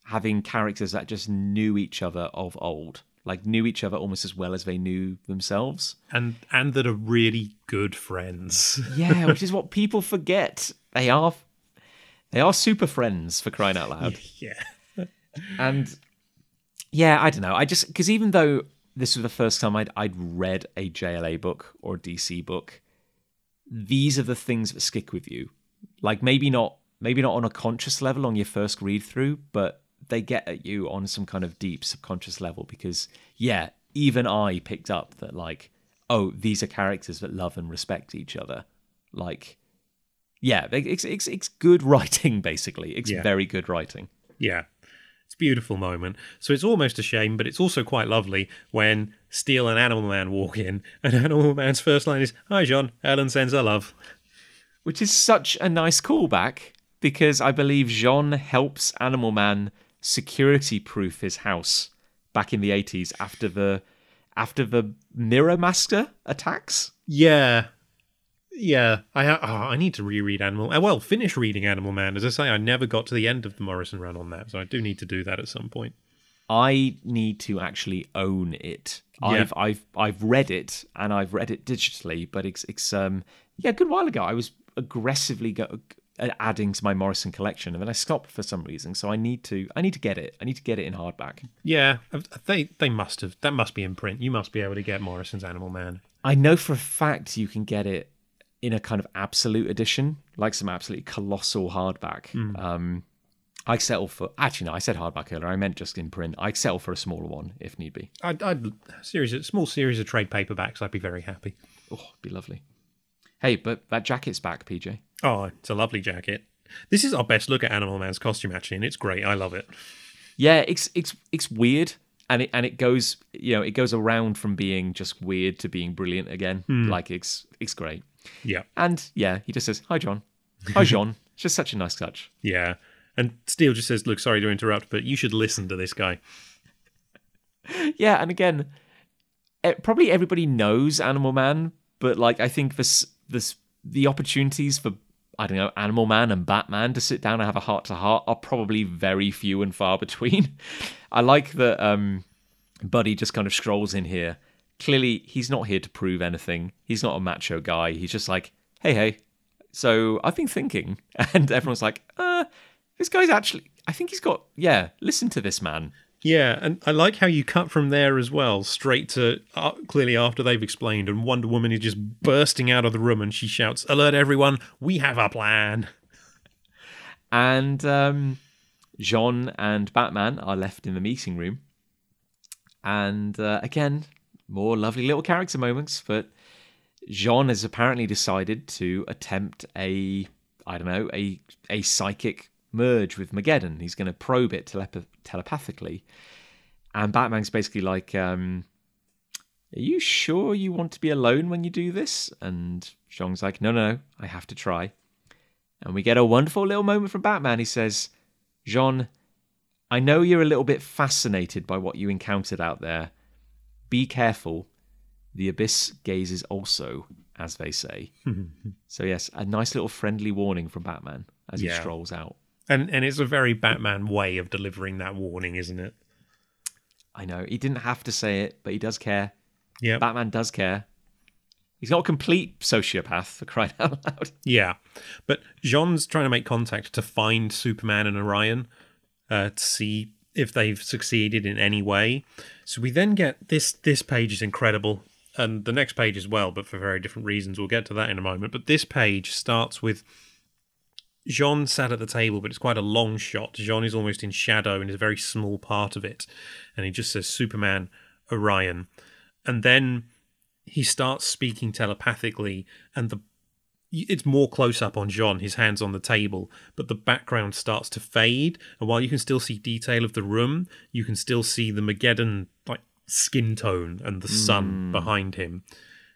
having characters that just knew each other of old, like knew each other almost as well as they knew themselves. and and that are really good friends. Yeah, which is what people forget. They are they are super friends for crying out loud. yeah. and yeah, I don't know. I just because even though this was the first time I'd I'd read a JLA book or a DC book, these are the things that stick with you. Like maybe not maybe not on a conscious level on your first read through, but they get at you on some kind of deep subconscious level because yeah, even I picked up that like oh these are characters that love and respect each other. Like yeah, it's it's, it's good writing basically. It's Yeah. very good writing. Yeah. It's a beautiful moment. So it's almost a shame, but it's also quite lovely when Steel and Animal Man walk in, and Animal Man's first line is, Hi, J'onn. Ellen sends her love. which is such a nice callback because I believe J'onn helps Animal Man security proof his house back in the 80s after the after the Mirror Master attacks. Yeah. Yeah. I ha- oh, I need to reread Animal. uh, Well, finish reading Animal Man. As I say, I never got to the end of the Morrison run on that, so I do need to do that at some point. I need to actually own it. I've I've I've read it and I've read it digitally, but it's it's um yeah, a good while ago I was aggressively go, adding to my Morrison collection and then I stopped for some reason. So I need to I need to get it. I need to get it in hardback. Yeah, uh, they they must have. That must be in print. You must be able to get Morrison's Animal Man. I know for a fact you can get it in a kind of absolute edition, like some absolutely colossal hardback. Um, I settle for actually no, I said hardback earlier. I meant just in print. I settle for a smaller one if need be. I'd, I'd series, a small series of trade paperbacks. I'd be very happy. Oh, it'd be lovely. Hey, but that jacket's back, PJ. Oh, it's a lovely jacket. This is our best look at Animal Man's costume, actually, and it's great. I love it. Yeah, it's it's it's weird, and it and it goes you know it goes around from being just weird to being brilliant again. Hmm. Like it's it's great. Yeah, And yeah, he just says hi, J'onn. Hi, J'onn. It's just such a nice touch. yeah. And Steel just says, "Look, sorry to interrupt, but you should listen to this guy." Yeah, and again, probably everybody knows Animal Man, but like I think this this the opportunities for I don't know Animal Man and Batman to sit down and have a heart to heart are probably very few and far between. I like that um, Buddy just kind of scrolls in here. Clearly, he's not here to prove anything. He's not a macho guy. He's just like, hey, hey. So I've been thinking, and everyone's like, uh, this guy's actually. I think he's got. Yeah, listen to this man. Yeah, and I like how you cut from there as well, straight to uh, clearly after they've explained, and Wonder Woman is just bursting out of the room, and she shouts, "Alert everyone! We have a plan!" And um, J'onn and Batman are left in the meeting room. And uh, again, more lovely little character moments. But J'onn has apparently decided to attempt a, I don't know, a a psychic merge with Mageddon. He's going to probe it telep- telepathically. And Batman's basically like, um, Are you sure you want to be alone when you do this? And J'onn's like, No, no, I have to try. And we get a wonderful little moment from Batman. He says, J'onn, I know you're a little bit fascinated by what you encountered out there. Be careful. The abyss gazes also, as they say. so, yes, a nice little friendly warning from Batman as he strolls out. And and it's a very Batman way of delivering that warning, isn't it? I know. He didn't have to say it, but he does care. Yeah. Batman does care. He's not a complete sociopath for crying out loud. Yeah, but J'onn's trying to make contact to find Superman and Orion uh, to see if they've succeeded in any way. So we then get this. This page is incredible, and the next page as well, but for very different reasons. We'll get to that in a moment. But this page starts with J'onn sat at the table, but it's quite a long shot. J'onn is almost in shadow and is a very small part of it, and he just says Superman, Orion, and then he starts speaking telepathically, and the it's more close up on J'onn, his hands on the table, but the background starts to fade. And while you can still see detail of the room, you can still see the Mageddon like skin tone and the sun hmm. behind him.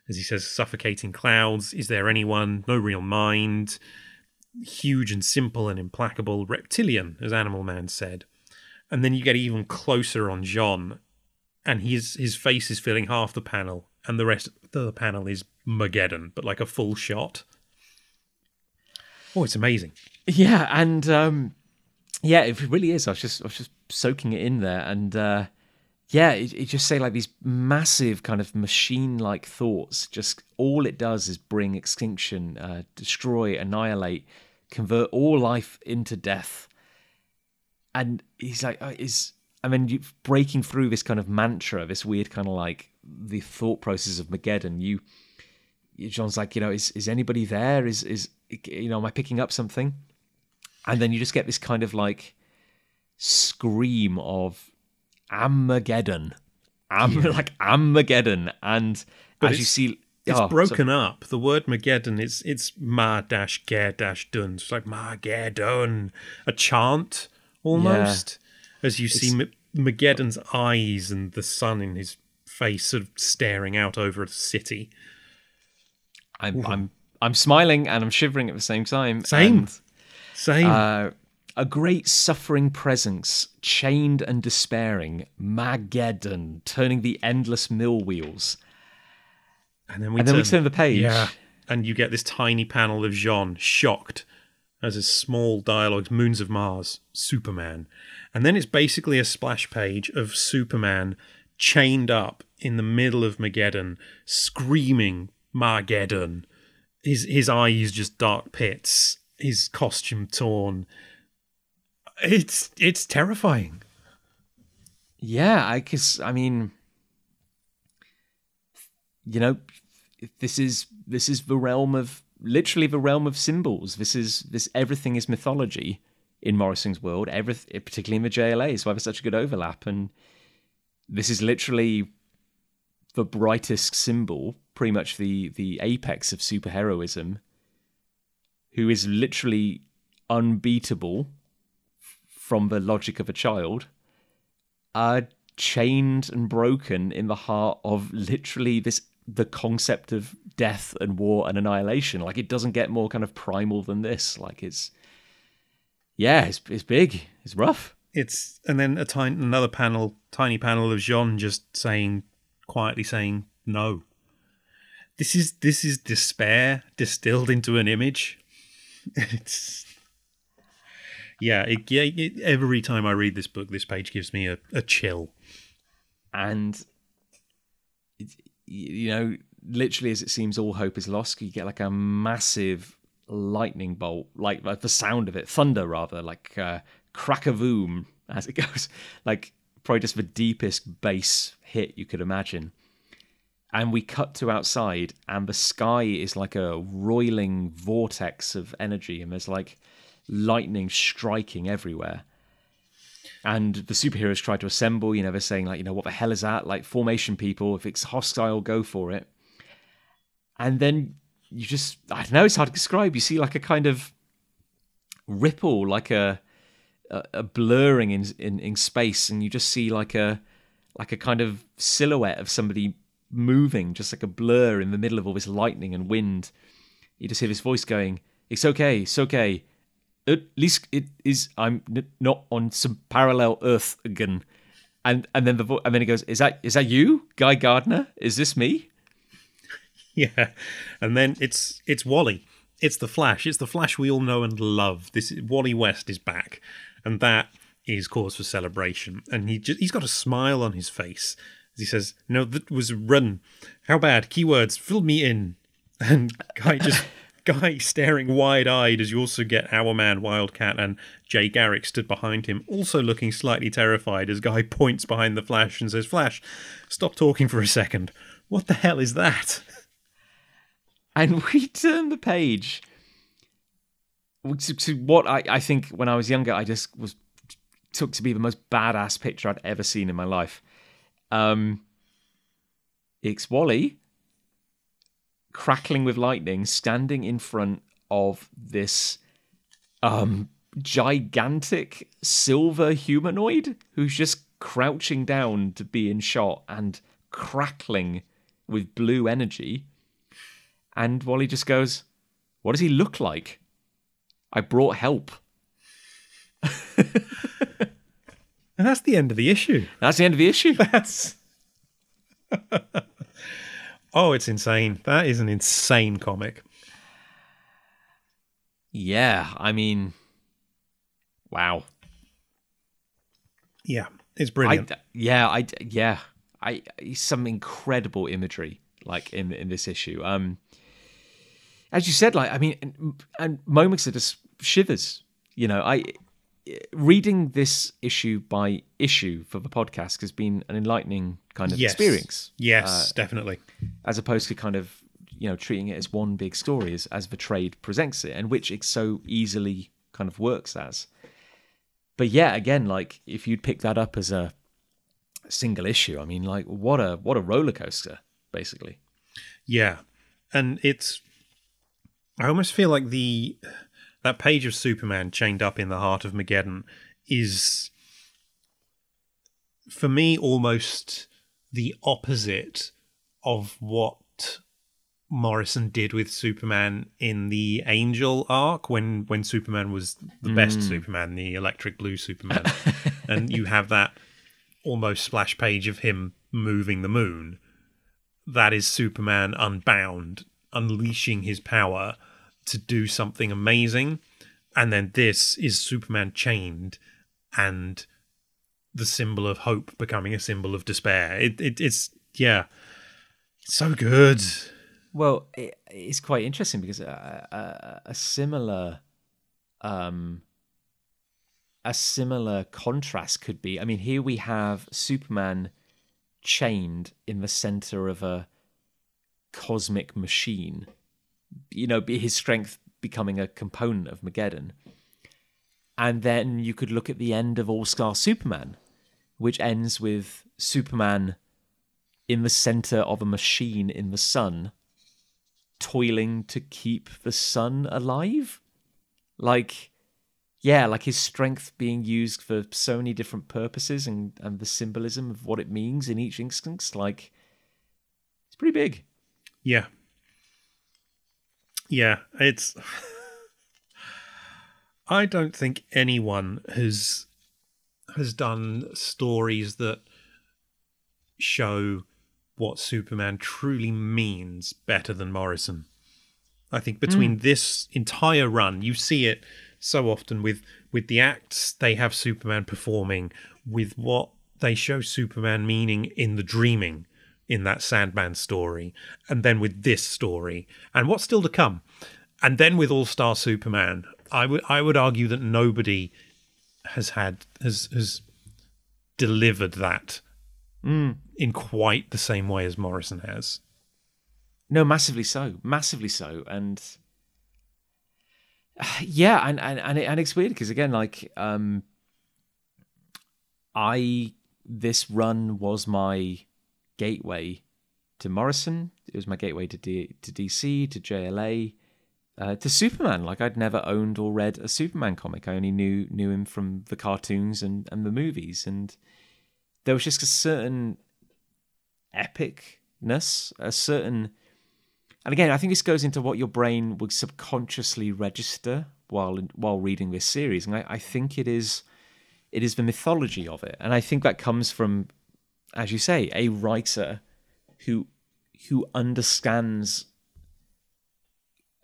As he says, suffocating clouds, is there anyone? No real mind. Huge and simple and implacable, reptilian, as Animal Man said. And then you get even closer on J'onn, and his his face is filling half the panel, and the rest of the panel is Mageddon, but like a full shot. Oh, it's amazing. Yeah, and um, yeah, it really is. I was just I was just soaking it in there, and uh, yeah, it, it just say like these massive kind of machine-like thoughts. Just all it does is bring extinction, uh, destroy, annihilate, convert all life into death. And he's like, uh, is I mean, you, breaking through this kind of mantra, this weird kind of like the thought process of Mageddon. You, J'onn's like, you know, is is anybody there? Is is you know, am I picking up something? And then you just get this kind of like scream of Armageddon, Am- like Armageddon, and But as you see, It's oh, so- broken up. The word Mageddon, it's it's ma dash ger dash dun. It's like Mageddon, a chant almost. As you see M- Mageddon's eyes and the sun in his face sort of staring out over the city. I'm I'm I'm smiling and I'm shivering at the same time. Same. and, Same. uh, a great suffering presence, chained and despairing, Mageddon, turning the endless mill wheels. And then we And then we turn the page. Yeah. And you get this tiny panel of J'onn, shocked, as his small dialogue, Moons of Mars, Superman. And then it's basically a splash page of Superman chained up in the middle of Mageddon, screaming Mageddon. His his eyes just dark pits, his costume torn. It's it's terrifying. Yeah, I guess I mean, you know, this is this is the realm of literally the realm of symbols. This is this everything is mythology in Morrison's world. Every particularly in the JLA is why there's such a good overlap, and this is literally the brightest symbol, pretty much the the apex of superheroism. Who is literally unbeatable from the logic of a child are chained and broken in the heart of literally this the concept of death and war and annihilation like it doesn't get more kind of primal than this like it's yeah it's, it's big it's rough It's and then a tiny another panel, tiny panel of J'onn just saying quietly saying no. This is this is despair distilled into an image. It's yeah, it, yeah. It, every time I read this book, this page gives me a, a chill. and you know literally as it seems all hope is lost. You get like a massive lightning bolt like, like the sound of it thunder rather like uh, crack a boom as it goes. Like probably just the deepest bass hit you could imagine. And we cut to outside and the sky is like a roiling vortex of energy and there's like lightning striking everywhere and the superheroes try to assemble you know they're saying like you know what the hell is that like formation people if it's hostile go for it and then you just i don't know it's hard to describe you see like a kind of ripple like a a, a blurring in, in in space, and you just see like a like a kind of silhouette of somebody moving, just like a blur in the middle of all this lightning and wind. You just hear this voice going, "It's okay, it's okay. At least it is. I'm n- not on some parallel Earth again." And and then the vo- and then he goes, "Is that is that you, Guy Gardner? Is this me?" Yeah, and then it's it's Wally. It's the Flash. It's the Flash we all know and love. This Wally West is back, and that is cause for celebration. And he just, he's got a smile on his face as he says, "No, that was a run. How bad? Keywords. Fill me in." And Guy just Guy staring wide eyed as you also get Our Man Wildcat and Jay Garrick stood behind him, also looking slightly terrified as Guy points behind the Flash and says, Flash, stop talking for a second. What the hell is that? and we turn the page to, to what I, I think when I was younger I just was took to be the most badass picture I'd ever seen in my life. Um, it's Wally crackling with lightning, standing in front of this um, gigantic silver humanoid who's just crouching down to be in shot and crackling with blue energy. And Wally just goes, What does he look like? I brought help. And that's the end of the issue. That's the end of the issue. That's. oh, it's insane. That is an insane comic. Yeah, I mean, wow. Yeah, it's I, brilliant. yeah, I, yeah, I, some incredible imagery like in in this issue. Um, as you said, like I mean, and, and moments of just shivers. You know, I reading this issue by issue for the podcast has been an enlightening kind of yes. experience. Yes, uh, definitely. as opposed to kind of you know treating it as one big story as, as the trade presents it and which it so easily kind of works as but yeah again like if you'd pick that up as a single issue i mean like what a what a roller coaster basically Yeah, and it's. I almost feel like the that page of Superman chained up in the heart of Mageddon is, for me, almost the opposite of what Morrison did with Superman in the Angel arc when when Superman was the best hmm. Superman, the electric blue Superman, and you have that almost splash page of him moving the moon. That is Superman unbound, unleashing his power to do something amazing. And then this is Superman chained and the symbol of hope becoming a symbol of despair. It, it it's yeah, so good. well it, it's quite interesting because a, a, a similar um a similar contrast could be i mean here we have superman chained in the center of a cosmic machine you know his strength becoming a component of mageddon. And then you could look at the end of all star superman which ends with superman in the center of a machine in the sun toiling to keep the sun alive. Like yeah like his strength being used for so many different purposes and and the symbolism of what it means in each instance like it's pretty big. Yeah. Yeah, it's I don't think anyone has has done stories that show what Superman truly means better than Morrison. I think between hmm. this entire run, you see it so often with with the acts they have Superman performing, with what they show Superman meaning in the dreaming in that Sandman story, and then with this story, and what's still to come, and then with All Star Superman. I would I would argue that nobody has had has has delivered that in quite the same way as Morrison has. No, massively so, massively so, and yeah, and and and, it, and it's weird because again, like, um, I this run was my gateway to Morrison. It was my gateway to D, to DC to JLA. uh, to Superman. Like I'd never owned or read a Superman comic. I only knew knew him from the cartoons and and the movies, and there was just a certain epicness, a certain. And again, I think this goes into what your brain would subconsciously register while while reading this series, and I, I think it is it is the mythology of it, and I think that comes from, as you say, a writer who who understands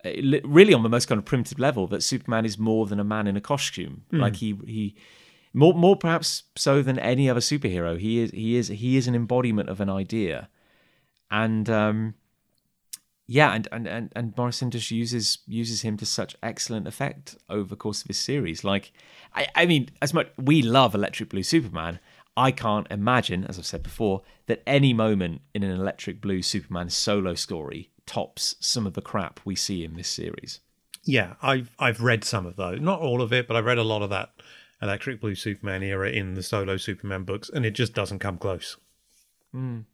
uh, really on the most kind of primitive level that Superman is more than a man in a costume. Mm. Like he he more more perhaps so than any other superhero. He is he is he is an embodiment of an idea, and um, yeah, and, and and and Morrison just uses uses him to such excellent effect over the course of his series. Like, I I mean, as much we love Electric Blue Superman. I can't imagine, as I've said before, that any moment in an Electric Blue Superman solo story tops some of the crap we see in this series. Yeah, I've I've read some of those, not all of it, but I've read a lot of that Electric Blue Superman era in the solo Superman books, and it just doesn't come close. Mm.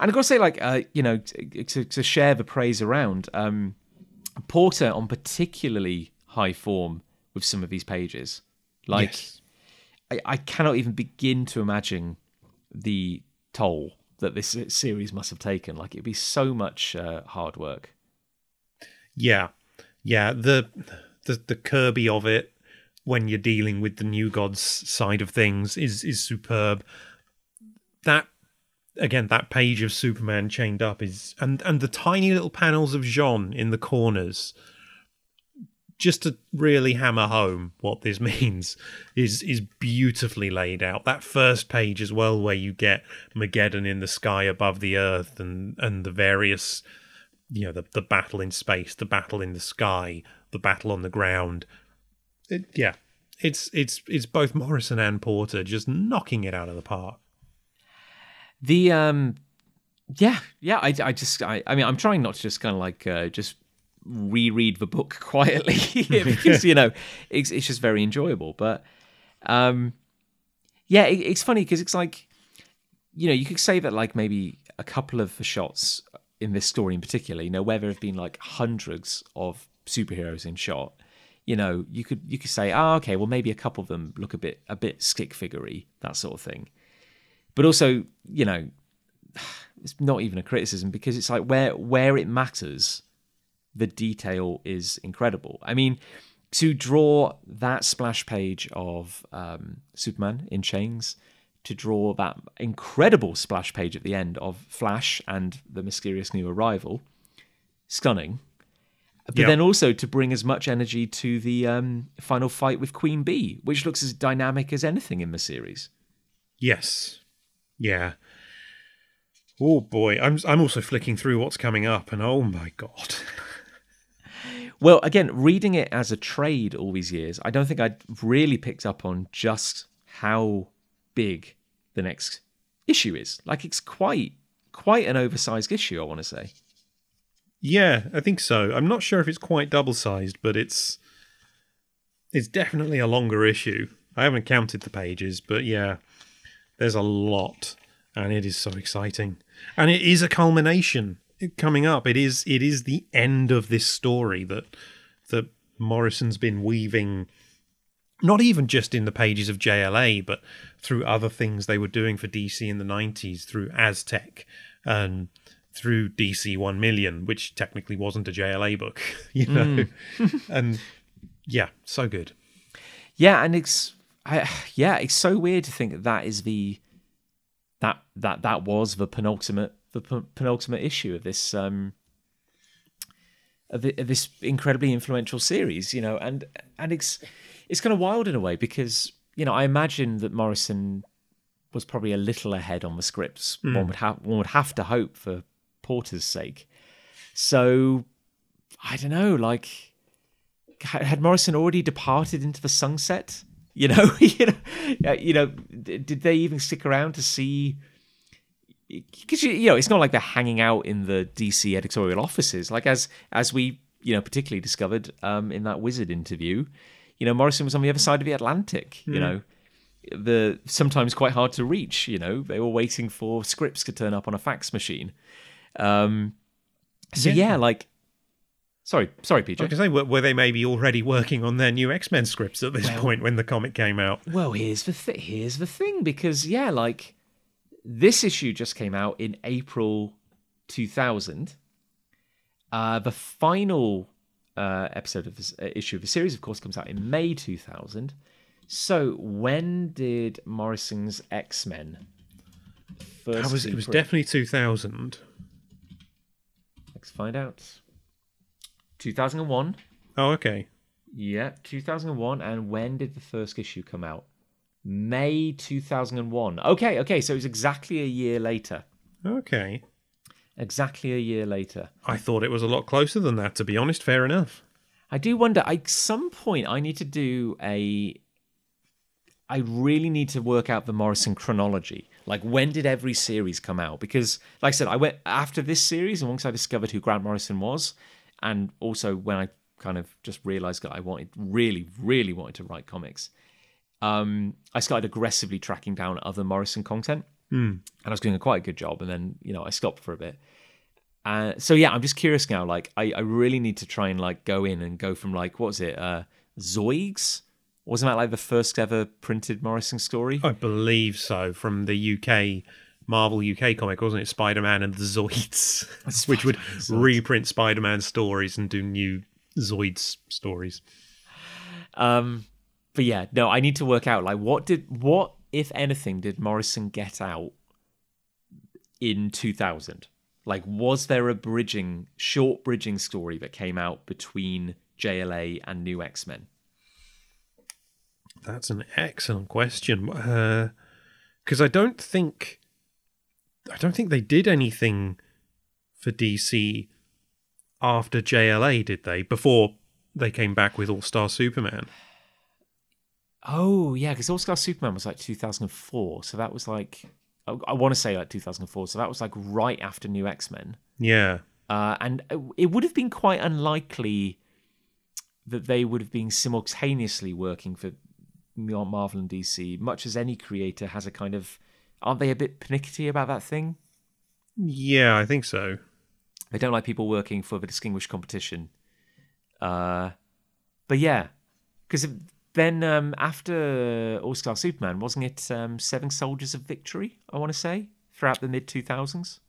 And I've got to say, like, uh, you know, to, to, share the praise around, um, Porter on particularly high form with some of these pages. Like, yes. I, I cannot even begin to imagine the toll that this series must have taken. Like, it'd be so much uh, hard work. Yeah, yeah. The the the Kirby of it when you're dealing with the New Gods side of things is is superb. That again, that page of Superman chained up is and and the tiny little panels of Jean in the corners, just to really hammer home what this means, is is beautifully laid out. That first page as well, where you get Mageddon in the sky above the Earth and and the various, you know, the the battle in space, the battle in the sky, the battle on the ground. It, yeah, it's it's it's both Morrison and Porter just knocking it out of the park. The um, yeah, yeah. I, I just I, I mean I'm trying not to just kind of like uh, just reread the book quietly because you know it's it's just very enjoyable. But um, yeah, it, it's funny because it's like you know you could say that like maybe a couple of the shots in this story in particular, you know, where there have been like hundreds of superheroes in shot, you know, you could you could say, oh, okay, well maybe a couple of them look a bit a bit stick figurey, that sort of thing but also you know it's not even a criticism because it's like where where it matters the detail is incredible i mean to draw that splash page of um, superman in chains to draw that incredible splash page at the end of flash and the mysterious new arrival stunning but yep. then also to bring as much energy to the um, final fight with queen bee which looks as dynamic as anything in the series yes yeah. Oh boy, I'm I'm also flicking through what's coming up, and oh my god. well, again, reading it as a trade all these years, I don't think I'd really picked up on just how big the next issue is. Like it's quite quite an oversized issue, I want to say. Yeah, I think so. I'm not sure if it's quite double sized, but it's it's definitely a longer issue. I haven't counted the pages, but yeah, there's a lot, and it is so exciting, and it is a culmination coming up. It is it is the end of this story that that Morrison's been weaving. Not even just in the pages of JLA, but through other things they were doing for DC in the 90s, through Aztec and through DC 1 million, which technically wasn't a JLA book, you know. Mm. and yeah, so good. Yeah, and it's I, yeah, it's so weird to think that that is the that that that was the penultimate the penultimate issue of this um of, the, of this incredibly influential series, you know, and and it's it's kind of wild in a way because you know I imagine that Morrison was probably a little ahead on the scripts. Mm. One would have one would have to hope for Porter's sake. So I don't know, like had Morrison already departed into the sunset? You know, you know, you know, did they even stick around to see? Because you know, it's not like they're hanging out in the DC editorial offices. Like as as we you know particularly discovered um, in that Wizard interview, you know, Morrison was on the other side of the Atlantic. You hmm. know, the sometimes quite hard to reach. You know, they were waiting for scripts to turn up on a fax machine. Um, so yeah, yeah like Sorry, sorry, I PJ. was say, were, were they maybe already working on their new X Men scripts at this point when the comic came out? Well, here's the th- here's the thing because yeah, like this issue just came out in April 2000. Uh, the final uh, episode of this uh, issue of the series, of course, comes out in May 2000. So when did Morrison's X Men first? Was, it was definitely 2000. Let's find out. 2001. Oh, okay. Yeah, 2001. And when did the first issue come out? May 2001. Okay, okay, so it was exactly a year later. Okay. Exactly a year later. I thought it was a lot closer than that, to be honest. Fair enough. I do wonder, at some point, I need to do a. I really need to work out the Morrison chronology. Like, when did every series come out? Because, like I said, I went after this series, and once I discovered who Grant Morrison was, and also when I kind of just realized that I wanted, really, really wanted to write comics, um, I started aggressively tracking down other Morrison content. And I was doing a quite a good job, and then, you know, I stopped for a bit. Uh, so yeah, I'm just curious now. Like, I, I really need to try and like go in and go from like what was it, uh, Zoids? Wasn't that like the first ever printed Morrison story? I believe so. From the UK Marvel UK comic, wasn't it? Spider Man and the Zoids, which would reprint Spider Man stories and do new Zoids stories. Um, but yeah, no, I need to work out like what did what if anything did Morrison get out in 2000? Like, was there a bridging, short bridging story that came out between JLA and New X Men? That's an excellent question. Uh, because I don't think, I don't think they did anything for DC after JLA, did they? Before they came back with All Star Superman. Oh yeah, because All Star Superman was like 2004, so that was like I, I want to say like 2004, so that was like right after New X Men, Yeah. uh, and it- it would have been quite unlikely that they would have been simultaneously working for Marvel and DC. Much as any creator has a kind of, aren't they a bit pernickety about that thing? Yeah, I think so. They don't like people working for the distinguished competition. Uh, but yeah, because then um, after All Star Superman, wasn't it um, Seven Soldiers of Victory? I want to say throughout the mid two thousands.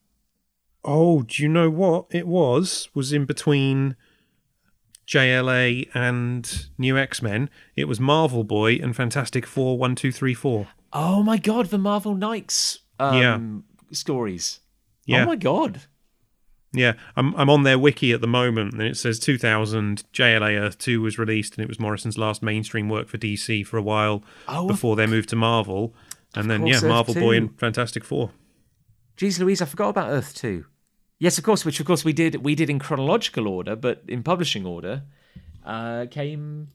Oh, do you know what it was? Was in between JLA and New X Men. It was Marvel Boy and Fantastic Four one two three four. Oh my god, the Marvel Knights um, Yeah. stories. Yeah. Oh my god. Yeah, I'm I'm on their wiki at the moment, and it says 2000 JLA Earth 2 was released, and it was Morrison's last mainstream work for DC for a while Oh, before they moved to Marvel, and then yeah, Earth Marvel 2. Boy and Fantastic Four. Jeez Louise, I forgot about Earth 2. Yes, of course, which of course we did we did in chronological order, but in publishing order, uh came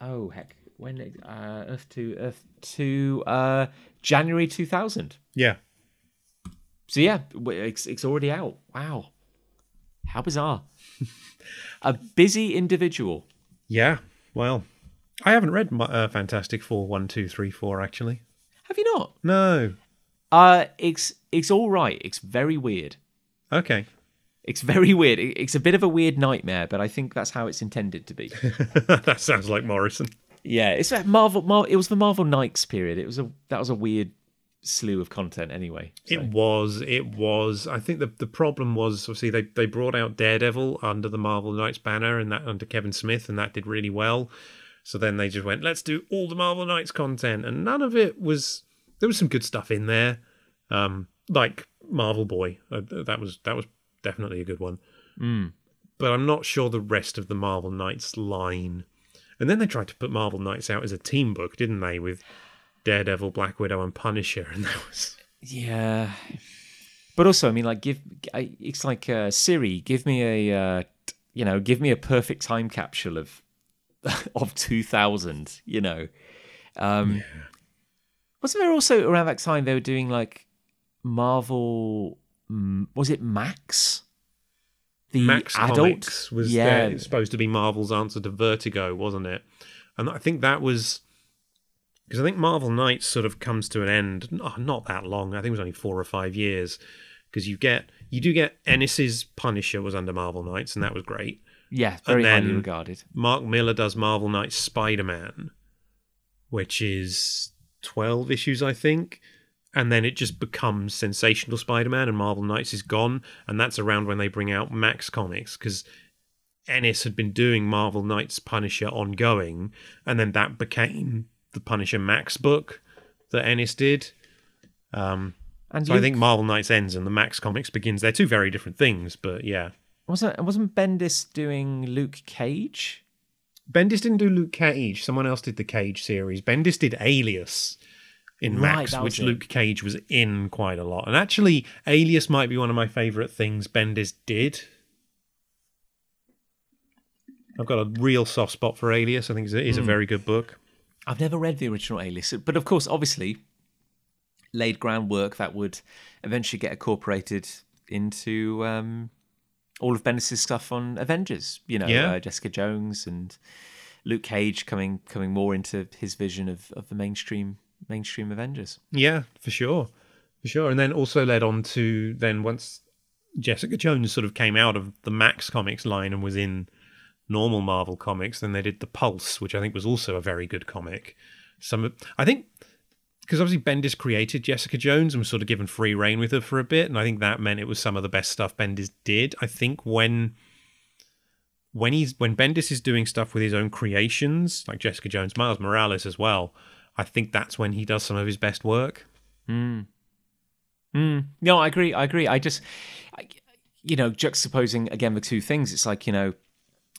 oh heck, when uh Earth 2 Earth 2 uh January 2000. Yeah, So yeah, it's it's already out. Wow. How bizarre. A busy individual. yeah. Well, I haven't read my, uh, Fantastic Four one two three four actually. Have you not? No. Uh it's it's all right. It's very weird. Okay. It's very weird. It's a bit of a weird nightmare, but I think that's how it's intended to be. that sounds like Morrison. Yeah, it's that Marvel. It was the Marvel Knights period. It was a that was a weird slew of content anyway. so- It was. It was. I think the the problem was obviously they they brought out Daredevil under the Marvel Knights banner and that under Kevin Smith and that did really well. So then they just went, let's do all the Marvel Knights content, and none of it was. There was some good stuff in there, um, like Marvel Boy. Uh, that was that was definitely a good one. Mm. But I'm not sure the rest of the Marvel Knights line. And then they tried to put Marvel Knights out as a team book, didn't they? With Daredevil, Black Widow, and Punisher, and that was Yeah, but also, I mean, like, give I, it's like uh, Siri, give me a uh, t- you know, give me a perfect time capsule of of two thousand. You know, um, wasn't there also around that time they were doing like Marvel? mm, Was it Max? The Max adult Comics was yeah, their- supposed to be Marvel's answer to Vertigo, wasn't it? And I think that was because I think Marvel Knights sort of comes to an end. Not, oh, not that long. I think it was only four or five years. Because you get you do get Ennis's Punisher was under Marvel Knights, and that was great. Yeah, very And highly regarded. Mark Millar does Marvel Knights Spider Man, which is 12 issues, I think. And then it just becomes Sensational Spider Man, and Marvel Knights is gone. And that's around when they bring out Max Comics, because Ennis had been doing Marvel Knights Punisher ongoing, and then that became the Punisher Max book that Ennis did. Um, And so I think Marvel Knights ends and the Max Comics begins. They're two very different things, but yeah. wasn't wasn't Bendis doing Luke Cage? Bendis didn't do Luke Cage. Someone else did the Cage series. Bendis did Alias in Max, which it. Luke Cage was in quite a lot. And actually, Alias might be one of my favourite things Bendis did. I've got a real soft spot for Alias. I think it is a Hmm. very good book. I've never read the original Alias, but of course, obviously, laid groundwork that would eventually get incorporated into um, all of Bendis' stuff on Avengers. You know, Yeah. uh, Jessica Jones and Luke Cage coming coming more into his vision of, of the mainstream mainstream Avengers. Yeah, for sure. For sure. And then also led on to then once Jessica Jones sort of came out of the Max Comics line and was in normal Marvel comics, then they did The Pulse, which I think was also a very good comic. Some I think because obviously Bendis created Jessica Jones and was sort of given free rein with her for a bit, and I think that meant it was some of the best stuff Bendis did. I think when when he's when Bendis is doing stuff with his own creations, like Jessica Jones, Miles Morales as well, I think that's when he does some of his best work. Mm. No, I agree. I agree. I just, I, you know, juxtaposing again the two things. It's like you know,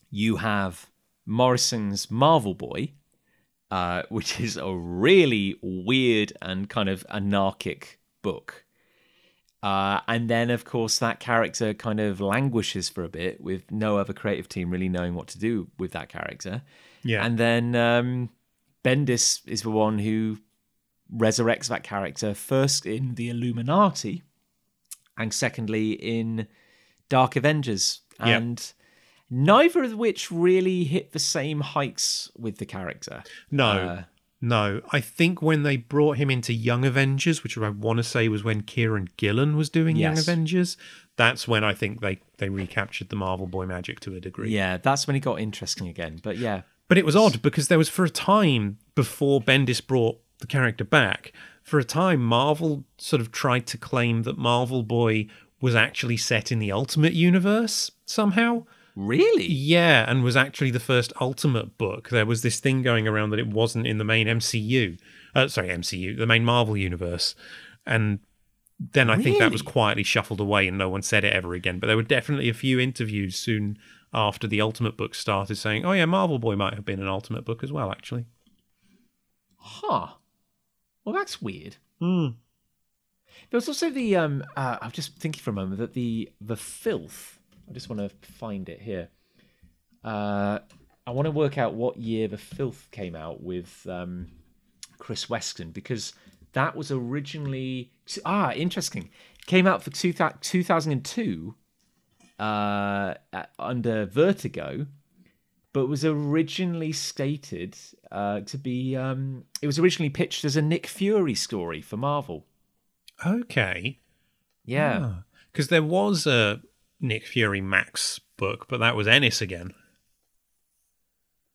you have Morrison's Marvel Boy, uh, which is a really weird and kind of anarchic book. Uh, and then, of course, that character kind of languishes for a bit with no other creative team really knowing what to do with that character. Yeah. And then um, Bendis is the one who resurrects that character first in the Illuminati and secondly in Dark Avengers. And neither of which really hit the same heights with the character. no, Uh, no. I think when they brought him into Young Avengers, which I want to say was when Kieron Gillen was doing Young Avengers, that's when I think they they recaptured the Marvel Boy magic to a degree. yeah, that's when it got interesting again. But yeah, But it was odd because there was for a time before Bendis brought the character back, for a time Marvel sort of tried to claim that Marvel Boy was actually set in the Ultimate Universe somehow. Really? Yeah, and was actually the first Ultimate book. There was this thing going around that it wasn't in the main MCU. Uh, sorry, MCU, the main Marvel universe. And then I think that was quietly shuffled away and no one said it ever again. But there were definitely a few interviews soon after the Ultimate book started saying, oh, yeah, Marvel Boy might have been an Ultimate book as well, actually. Huh. Well, that's weird. Hmm. There was also the um uh, I'm just thinking for a moment that the the filth. I just want to find it here. Uh, I want to work out what year the filth came out with um, Chris Weston because that was originally ah interesting. Came out for two, 2002 uh, under Vertigo, but was originally stated uh, to be. Um, it was originally pitched as a Nick Fury story for Marvel. Okay. Yeah. Because there was a Nick Fury Max book, but that was Ennis again.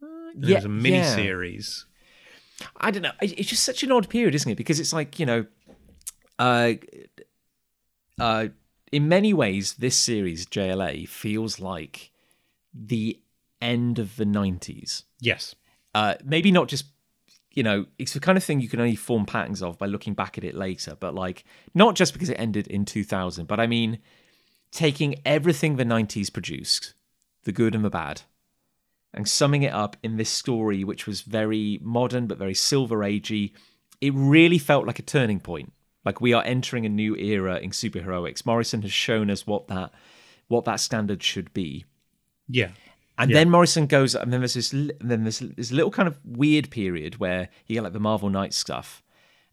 And it was a mini yeah. series. I don't know. It's just such an odd period, isn't it? Because it's like you know, uh, uh, in many ways, this series JLA feels like the end of the '90s. Yes. Uh, maybe not just you know, it's the kind of thing you can only form patterns of by looking back at it later. But like, not just because it ended in 2000, but I mean, taking everything the 90s produced, the good and the bad, and summing it up in this story, which was very modern but very silver agey. It really felt like a turning point. Like we are entering a new era in superheroics. Morrison has shown us what that what that standard should be. Yeah. And then Morrison goes, and then there's this, then there's this little kind of weird period where you get like the Marvel Knights stuff,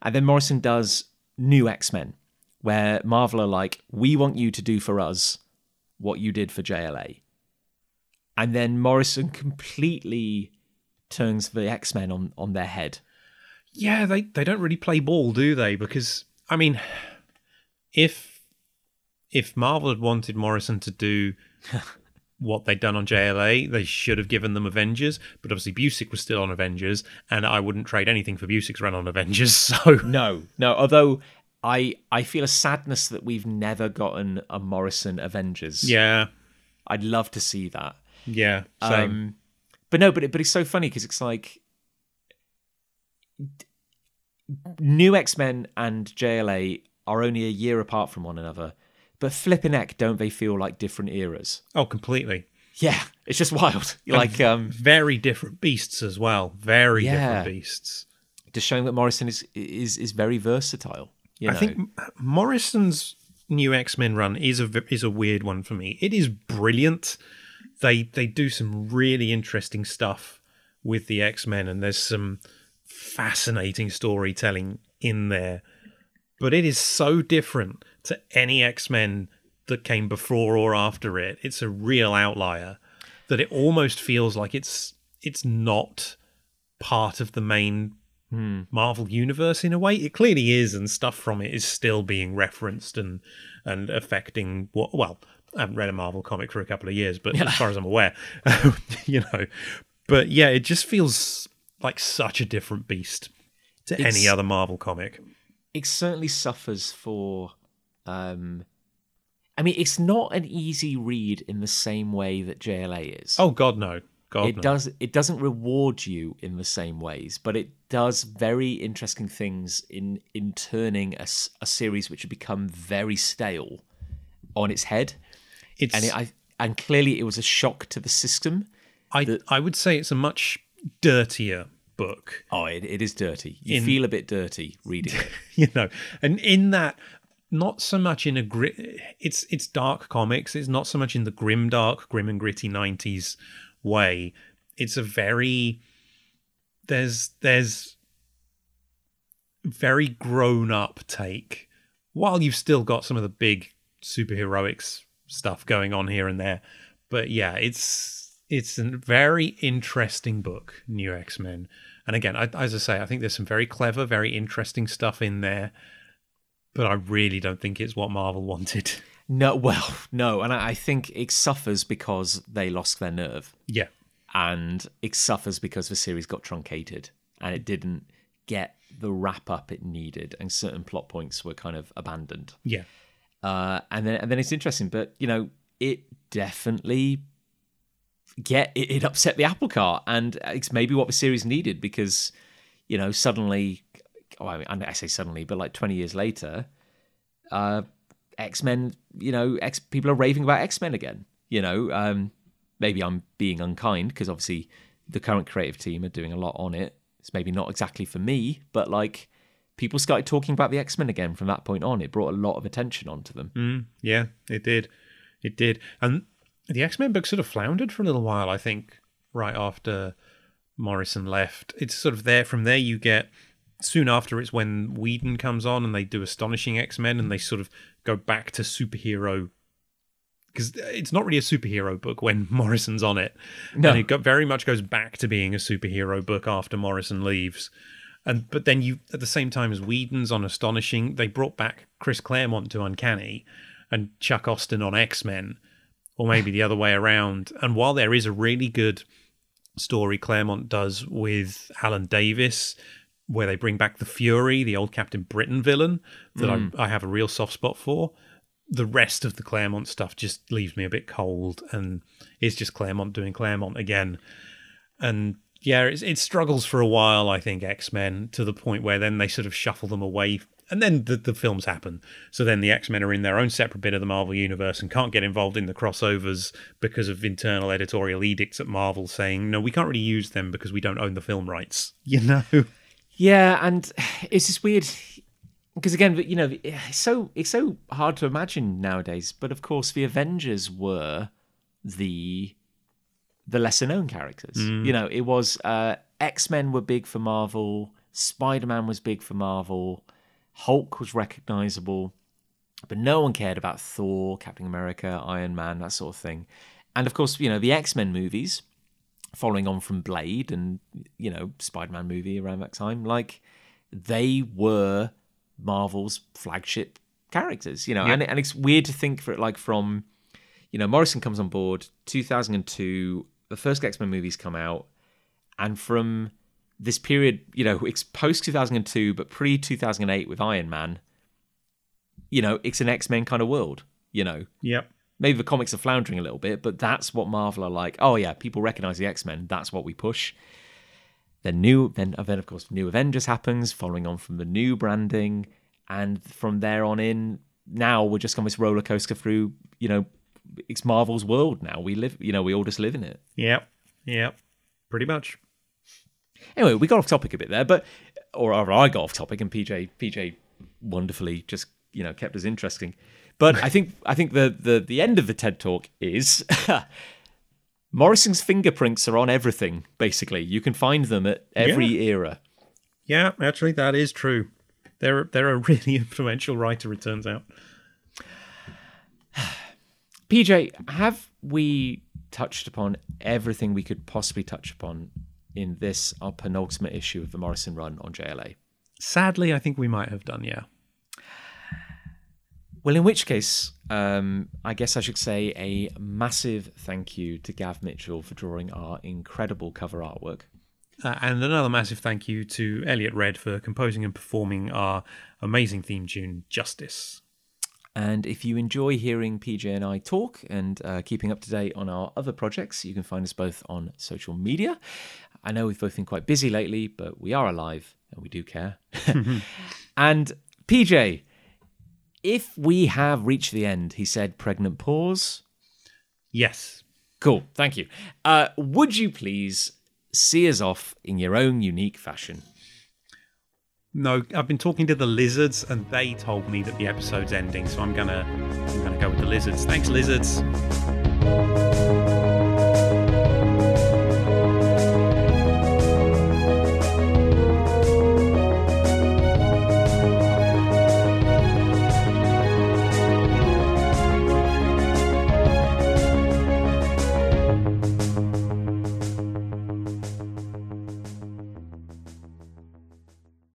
and then Morrison does new X Men, where Marvel are like, we want you to do for us what you did for JLA, and then Morrison completely turns the X Men on on their head. Yeah, they, they don't really play ball, do they? Because, I mean, if if Marvel had wanted Morrison to do what they'd done on JLA, they should have given them Avengers. But obviously, Busiek was still on Avengers, and I wouldn't trade anything for Busiek's run on Avengers. So No, no. Although I I feel a sadness that we've never gotten a Morrison Avengers. yeah, I'd love to see that. yeah, same. Um, but no, but it, but it's so funny because it's like new X Men and JLA are only a year apart from one another, but flipping heck, don't they feel like different eras? oh, completely. Yeah, it's just wild. Like um, Very different beasts as well. Very Yeah. different beasts. just showing that Morrison is is is very versatile. You know? I think Morrison's new X Men run is a is a weird one for me. It is brilliant. They they do some really interesting stuff with the X Men, and there's some fascinating storytelling in there. But it is so different to any X Men that came before or after it. It's a real outlier that it almost feels like it's it's not part of the main Marvel universe in a way. It clearly is, and stuff from it is still being referenced and and affecting what. Well, I haven't read a Marvel comic for a couple of years, but as far as I'm aware, you know. But yeah, it just feels like such a different beast to It's- any other Marvel comic. it certainly suffers for um I mean it's not an easy read in the same way that JLA is. Oh God, no, God, it no. does it doesn't reward you in the same ways, but it does very interesting things in in turning a, a series which had become very stale on its head. It's And it, I and clearly it was a shock to the system. I I would say it's a much dirtier book. Oh, it, it is dirty. You In- feel a bit dirty reading it. you know and in that not so much in a grit it's it's dark comics it's not so much in the grim dark grim and gritty 90s way it's a very there's there's very grown up take while you've still got some of the big superheroics stuff going on here and there. But yeah it's it's a very interesting book new x-men. And again I, as i say i think there's some very clever very interesting stuff in there but i really don't think it's what marvel wanted No, well, no, and I, I think it suffers because they lost their nerve. yeah. And it suffers because the series got truncated and it didn't get the wrap up it needed and certain plot points were kind of abandoned. Yeah. Uh, and then and then it's interesting but you know it definitely get it, it upset the apple cart and it's maybe what the series needed because you know suddenly oh, I, mean, I say suddenly but like 20 years later uh x-men you know x people are raving about x-men again you know um maybe i'm being unkind because obviously the current creative team are doing a lot on it it's maybe not exactly for me but like people started talking about the x-men again from that point on it brought a lot of attention onto them Mm, yeah, it did. It did. And the X Men book sort of floundered for a little while, I think, right after Morrison left. It's sort of there. From there, you get soon after it's when Whedon comes on and they do Astonishing X Men and they sort of go back to superhero. Because it's not really a superhero book when Morrison's on it. No. And it got, very much goes back to being a superhero book after Morrison leaves. And but then you at the same time as Whedon's on Astonishing, they brought back Chris Claremont to Uncanny and Chuck Austin on X Men, or maybe the other way around. And while there is a really good story Claremont does with Alan Davis, where they bring back the Fury, the old Captain Britain villain that I, mm. I have a real soft spot for. The rest of the Claremont stuff just leaves me a bit cold, and it's just Claremont doing Claremont again. And yeah, it's, it struggles for a while, I think, X Men, to the point where then they sort of shuffle them away. And then the, the films happen. So then the X Men are in their own separate bit of the Marvel Universe and can't get involved in the crossovers because of internal editorial edicts at Marvel saying, no, we can't really use them because we don't own the film rights. You know? Yeah, and it's just weird because again, you know, it's so it's so hard to imagine nowadays. But of course, the Avengers were the the lesser known characters. You know, it was uh, X Men were big for Marvel, Spider Man was big for Marvel, Hulk was recognizable, but no one cared about Thor, Captain America, Iron Man, that sort of thing. And of course, you know, the X Men movies following on from Blade and you know Spider-Man movie around that time like they were Marvel's flagship characters, you know, Yeah. and and it's weird to think for it like from, you know, Morrison comes on board 2002, the first X Men movies come out, and from this period, you know, it's post 2002 but pre 2008 with Iron Man. You know, it's an X Men kind of world. You know, Yep. Maybe the comics are floundering a little bit, but that's what Marvel are like. Oh yeah, people recognize the X Men. That's what we push. Then new, then then of course, New Avengers happens, following on from the new branding, and from there on in, now we're just on this roller coaster through. You know, it's Marvel's world now. We live, you know, we all just live in it. Yep. Yep. Pretty much. Anyway, we got off topic a bit there, but or, or I got off topic, and PJ PJ wonderfully just you know kept us interesting. But I think I think the the the end of the TED talk is Morrison's fingerprints are on everything. Basically, you can find them at every era. Yeah, actually, that is true. They're they're a really influential writer. It turns out. PJ, have we touched upon everything we could possibly touch upon in this our penultimate issue of the Morrison run on JLA? Sadly, I think we might have done. Yeah. Well, in which case, um, I guess I should say a massive thank you to Gav Mitchell for drawing our incredible cover artwork. Uh, and another massive thank you to Eliot Red for composing and performing our amazing theme tune, Justice. And if you enjoy hearing PJ and I talk and uh, keeping up to date on our other projects, you can find us both on social media. I know we've both been quite busy lately, but we are alive and we do care. and PJ, if we have reached the end, he said, pregnant pause. Yes. Cool, thank you. Uh, would you please see us off in your own unique fashion? No, I've been talking to the lizards, and they told me that the episode's ending, so I'm gonna I'm gonna go with the lizards. Thanks, lizards.